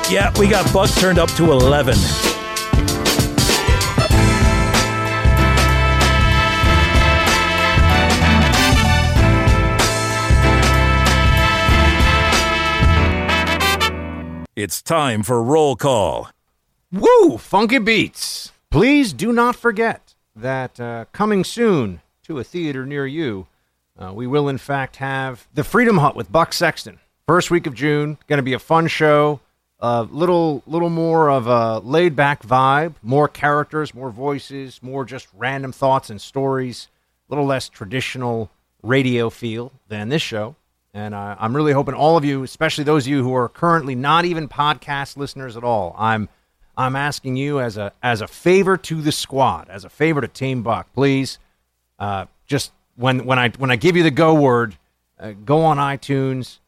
Yeah, we got Buck turned up to 11. It's time for roll call. Woo! Funky beats. Please do not forget that uh, coming soon to a theater near you, uh, we will in fact have the Freedom Hut with Buck Sexton. First week of June, going to be a fun show. A little, little more of a laid back vibe, more characters, more voices, more just random thoughts and stories. A little less traditional radio feel than this show. And uh, I'm really hoping all of you, especially those of you who are currently not even podcast listeners at all, I'm I'm asking you as a as a favor to the squad, as a favor to Team Buck, please, uh, just when when I when I give you the go word, uh, go on iTunes,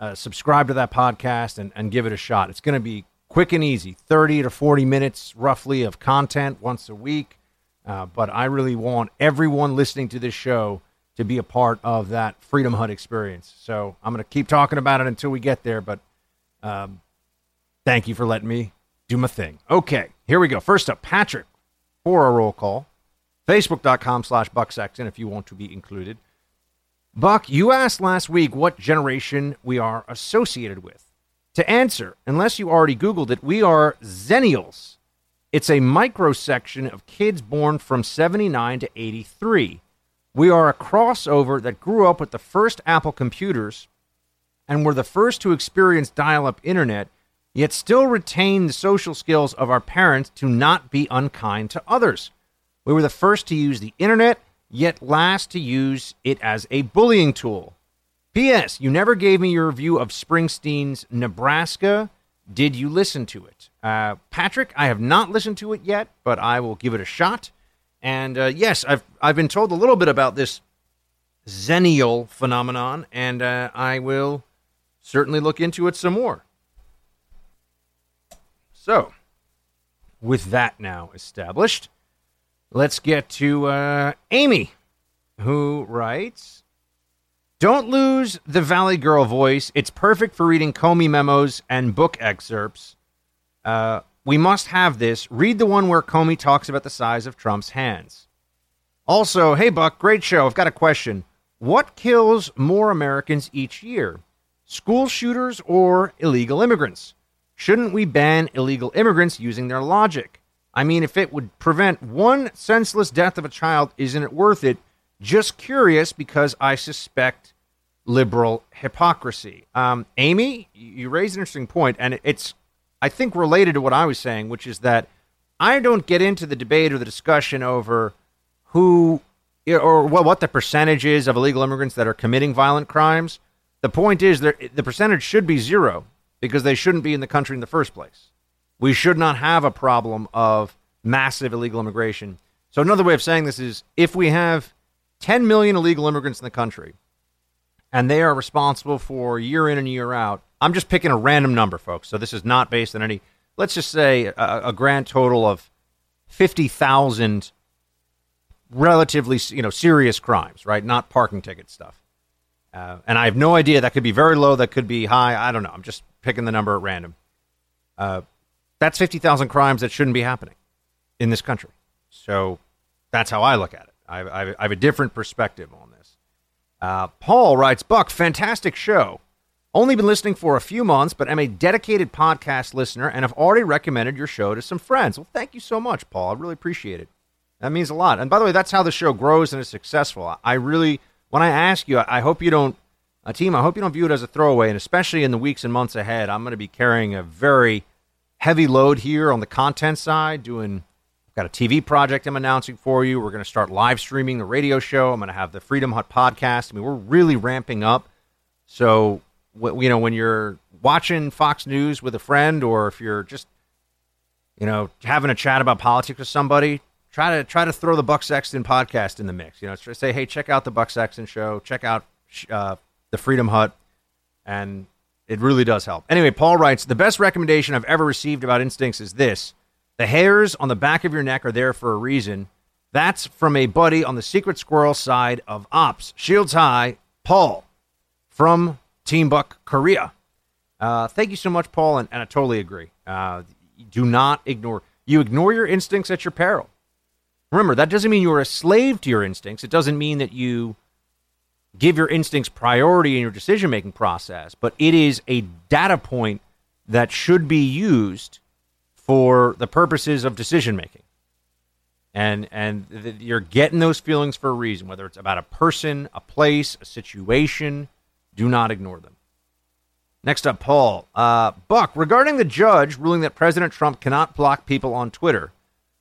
uh, subscribe to that podcast, and, and give it a shot. It's going to be quick and easy, thirty to forty minutes roughly of content once a week. Uh, but I really want everyone listening to this show to be a part of that Freedom Hut experience. So I'm going to keep talking about it until we get there. But um, thank you for letting me do my thing. Okay, here we go. First up, Patrick for a roll call. Facebook.com slash Buck Sexton if you want to be included. Buck, you asked last week what generation we are associated with. To answer, unless you already Googled it, we are Xennials. It's a microsection of kids born from 79 to 83. We are a crossover that grew up with the first Apple computers and were the first to experience dial up internet yet still retain the social skills of our parents to not be unkind to others. We were the first to use the internet, yet last to use it as a bullying tool. P.S. You never gave me your review of Springsteen's Nebraska. Did you listen to it? Uh, Patrick, I have not listened to it yet, but I will give it a shot. And uh, yes, I've I've been told a little bit about this Xennial phenomenon, and uh, I will certainly look into it some more. So, with that now established, let's get to uh, Amy, who writes Don't lose the Valley Girl voice. It's perfect for reading Comey memos and book excerpts. Uh, we must have this. Read the one where Comey talks about the size of Trump's hands. Also, hey, Buck, great show. I've got a question. What kills more Americans each year? School shooters or illegal immigrants? Shouldn't we ban illegal immigrants using their logic? I mean, if it would prevent one senseless death of a child, isn't it worth it? Just curious because I suspect liberal hypocrisy. Um, Amy, you raise an interesting point, and it's, I think, related to what I was saying, which is that I don't get into the debate or the discussion over who or well, what the percentage is of illegal immigrants that are committing violent crimes. The point is the percentage should be zero because they shouldn't be in the country in the first place. We should not have a problem of massive illegal immigration. So another way of saying this is if we have 10 million illegal immigrants in the country and they are responsible for year in and year out, I'm just picking a random number, folks. So this is not based on any, let's just say a, a grand total of 50,000 relatively you know serious crimes, right? Not parking ticket stuff. Uh, and I have no idea. That could be very low. That could be high. I don't know. I'm just picking the number at random. Uh, that's fifty thousand crimes that shouldn't be happening in this country. So that's how I look at it. I, I, I have a different perspective on this. Uh, Paul writes, Buck, fantastic show. Only been listening for a few months, but I'm a dedicated podcast listener and have already recommended your show to some friends. Well, thank you so much, Paul. I really appreciate it. That means a lot. And by the way, that's how the show grows and is successful. I really, when I ask you, I hope you don't, a team, I hope you don't view it as a throwaway. And especially in the weeks and months ahead, I'm going to be carrying a very heavy load here on the content side, doing, I've got a TV project I'm announcing for you. We're going to start live streaming the radio show. I'm going to have the Freedom Hut podcast. I mean, we're really ramping up. So, you know, when you're watching Fox News with a friend or if you're just, you know, having a chat about politics with somebody, try to try to throw the Buck Sexton podcast in the mix. You know, say, hey, check out the Buck Sexton show, check out uh, the Freedom Hut, and it really does help. Anyway, Paul writes, the best recommendation I've ever received about instincts is this: the hairs on the back of your neck are there for a reason. That's from a buddy on the Secret Squirrel side of Ops. Shields High, Paul from Team Buck Korea. Uh, thank you so much, Paul, and, and I totally agree. Uh, do not ignore. You ignore your instincts at your peril. Remember, that doesn't mean you're a slave to your instincts. It doesn't mean that you give your instincts priority in your decision making process, but it is a data point that should be used for the purposes of decision making. And and th- you're getting those feelings for a reason, whether it's about a person, a place, a situation. Do not ignore them. Next up, Paul uh, Buck regarding the judge ruling that President Trump cannot block people on Twitter.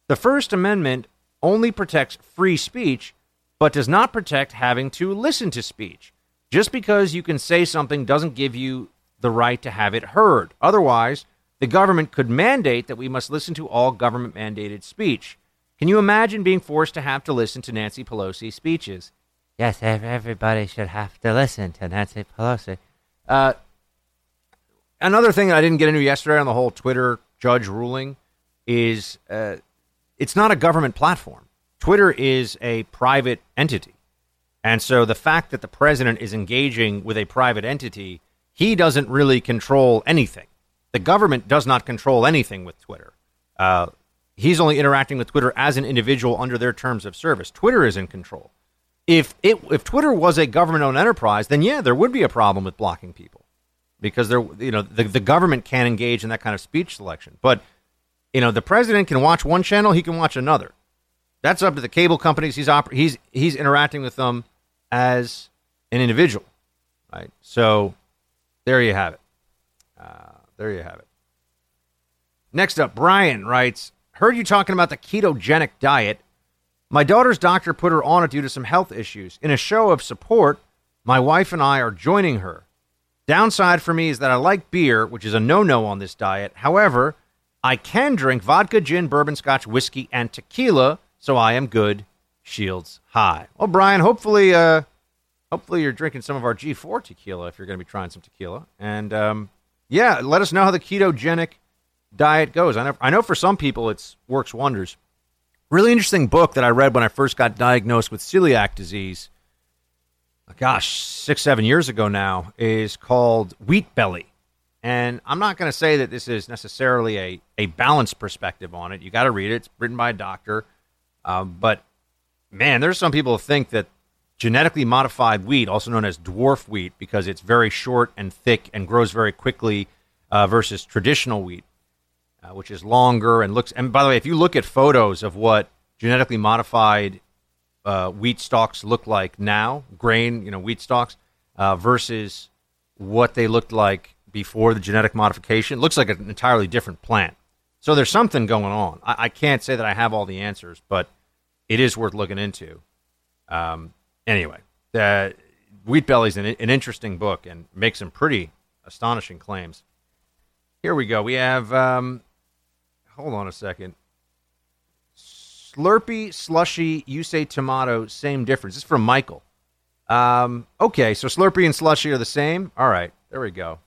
The First Amendment only protects free speech, but does not protect having to listen to speech. Just because you can say something doesn't give you the right to have it heard. Otherwise, the government could mandate that we must listen to all government mandated speech. Can you imagine being forced to have to listen to Nancy Pelosi's speeches? Yes, everybody should have to listen to Nancy Pelosi. Uh, another thing that I didn't get into yesterday on the whole Twitter judge ruling is uh, it's not a government platform. Twitter is a private entity. And so the fact that the president is engaging with a private entity, he doesn't really control anything. The government does not control anything with Twitter. Uh, he's only interacting with Twitter as an individual under their terms of service. Twitter is in control. If it if Twitter was a government-owned enterprise, then yeah, there would be a problem with blocking people because there you know the, the government can't engage in that kind of speech selection. But you know, the president can watch one channel, he can watch another. That's up to the cable companies. He's oper- he's he's interacting with them as an individual, right? So there you have it. Uh, there you have it. Next up, Brian writes Heard you talking about the ketogenic diet. My daughter's doctor put her on it due to some health issues. In a show of support, my wife and I are joining her. Downside for me is that I like beer, which is a no no on this diet. However, I can drink vodka, gin, bourbon, scotch, whiskey, and tequila, so I am good. Shields high. Well, Brian, hopefully, uh, hopefully you're drinking some of our G4 tequila if you're going to be trying some tequila. And um, yeah, let us know how the ketogenic diet goes. I know, I know for some people it works wonders. Really interesting book that I read when I first got diagnosed with celiac disease. Gosh, six, seven years ago now, is called Wheat Belly. And I'm not going to say that this is necessarily a, a balanced perspective on it. You got to read it. It's written by a doctor. Um, but man, there's some people who think that genetically modified wheat, also known as dwarf wheat, because it's very short and thick and grows very quickly, uh, versus traditional wheat, uh, which is longer and looks. And by the way, if you look at photos of what genetically modified uh, wheat stalks look like now, grain, you know, wheat stalks, uh, versus what they looked like before the genetic modification, looks like an entirely different plant. So there's something going on. I, I can't say that I have all the answers, but it is worth looking into. Um, anyway, uh, Wheat Belly's an, an interesting book and makes some pretty astonishing claims. Here we go. We have, um, hold on a second. Slurpee, slushy, you say tomato, same difference. This is from Michael. Um, okay, so Slurpee and slushy are the same. All right, there we go.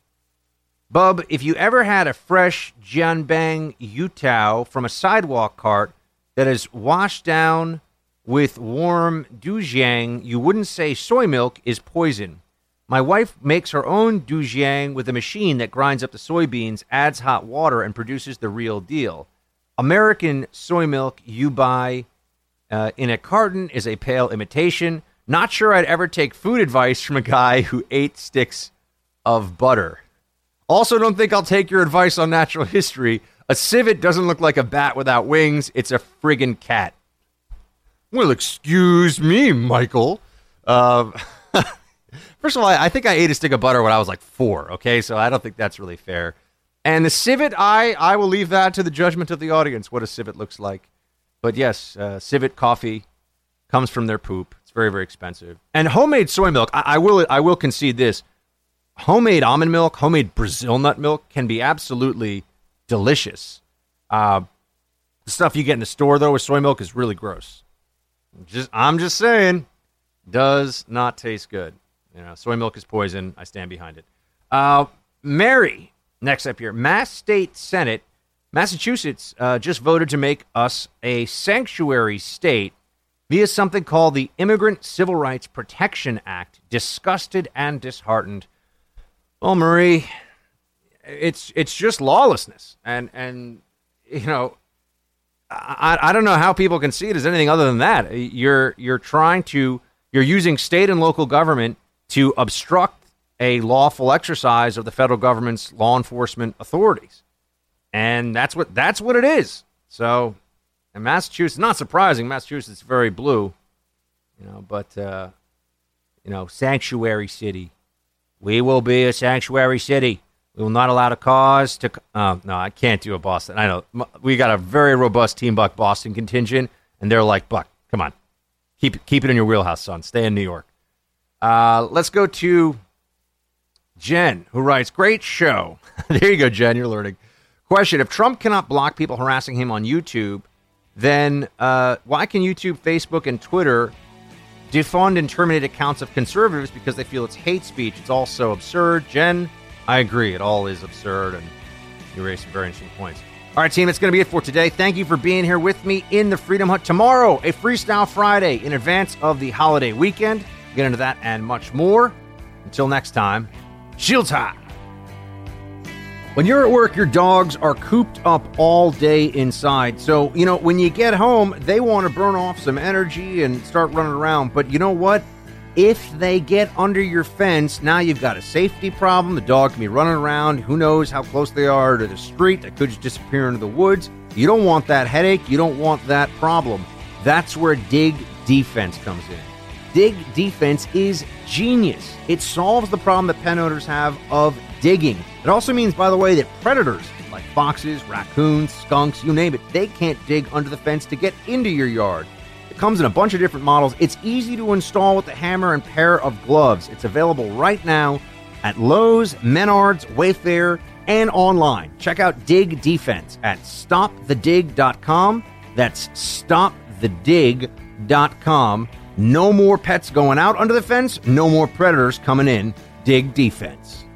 Bub, if you ever had a fresh Jianbing Youtiao from a sidewalk cart that is washed down with warm doujiang, you wouldn't say soy milk is poison. My wife makes her own doujiang with a machine that grinds up the soybeans, adds hot water, and produces the real deal. American soy milk you buy uh, in a carton is a pale imitation. Not sure I'd ever take food advice from a guy who ate sticks of butter. Also, don't think I'll take your advice on natural history. A civet doesn't look like a bat without wings. It's a friggin' cat. Well, excuse me, Michael. Uh, first of all, I think I ate a stick of butter when I was like four. Okay, so I don't think that's really fair. And the civet, I I will leave that to the judgment of the audience. What a civet looks like. But yes, uh, civet coffee comes from their poop. It's very very expensive. And homemade soy milk, I, I will I will concede this. Homemade almond milk, homemade Brazil nut milk can be absolutely delicious. Uh, the stuff you get in the store though with soy milk is really gross. Just I'm just saying, does not taste good. You know, soy milk is poison. I stand behind it. Uh, Mary, next up here, Mass State Senate, Massachusetts uh, just voted to make us a sanctuary state via something called the Immigrant Civil Rights Protection Act. Disgusted and disheartened. Well, Marie, it's it's just lawlessness, and and you know, I I don't know how people can see it as anything other than that. You're you're trying to you're using state and local government to obstruct a lawful exercise of the federal government's law enforcement authorities, and that's what that's what it is. So, Massachusetts, not surprising, Massachusetts is very blue, you know, but uh, you know, sanctuary city. We will be a sanctuary city. We will not allow the cause to. Oh, no, I can't do a Boston. I know. We got a very robust Team Buck Boston contingent, and they're like, Buck, come on. Keep, keep it in your wheelhouse, son. Stay in New York. Uh, let's go to Jen, who writes, Great show. there you go, Jen. You're learning. Question If Trump cannot block people harassing him on YouTube, then uh, why can YouTube, Facebook, and Twitter defund and terminate accounts of conservatives because they feel it's hate speech? It's also absurd. Jen, I agree. It all is absurd, and you raise some very interesting points. All right, team, that's going to be it for today. Thank you for being here with me in the Freedom Hut. Tomorrow, a Freestyle Friday in advance of the holiday weekend. Get into that and much more. Until next time, shields high. When you're at work, your dogs are cooped up all day inside. So, you know, when you get home, they want to burn off some energy and start running around. But you know what? If they get under your fence, now you've got a safety problem. The dog can be running around. Who knows how close they are to the street? They could just disappear into the woods. You don't want that headache. You don't want that problem. That's where Dig Defense comes in. Dig Defense is genius. It solves the problem that pen owners have of digging. It also means, by the way, that predators like foxes, raccoons, skunks, you name it. They can't dig under the fence to get into your yard. Comes in a bunch of different models. It's easy to install with a hammer and pair of gloves. It's available right now at Lowe's, Menards, Wayfair, and online. Check out Dig Defense at stopthedig.com. That's stopthedig.com. No more pets going out under the fence, no more predators coming in. Dig Defense.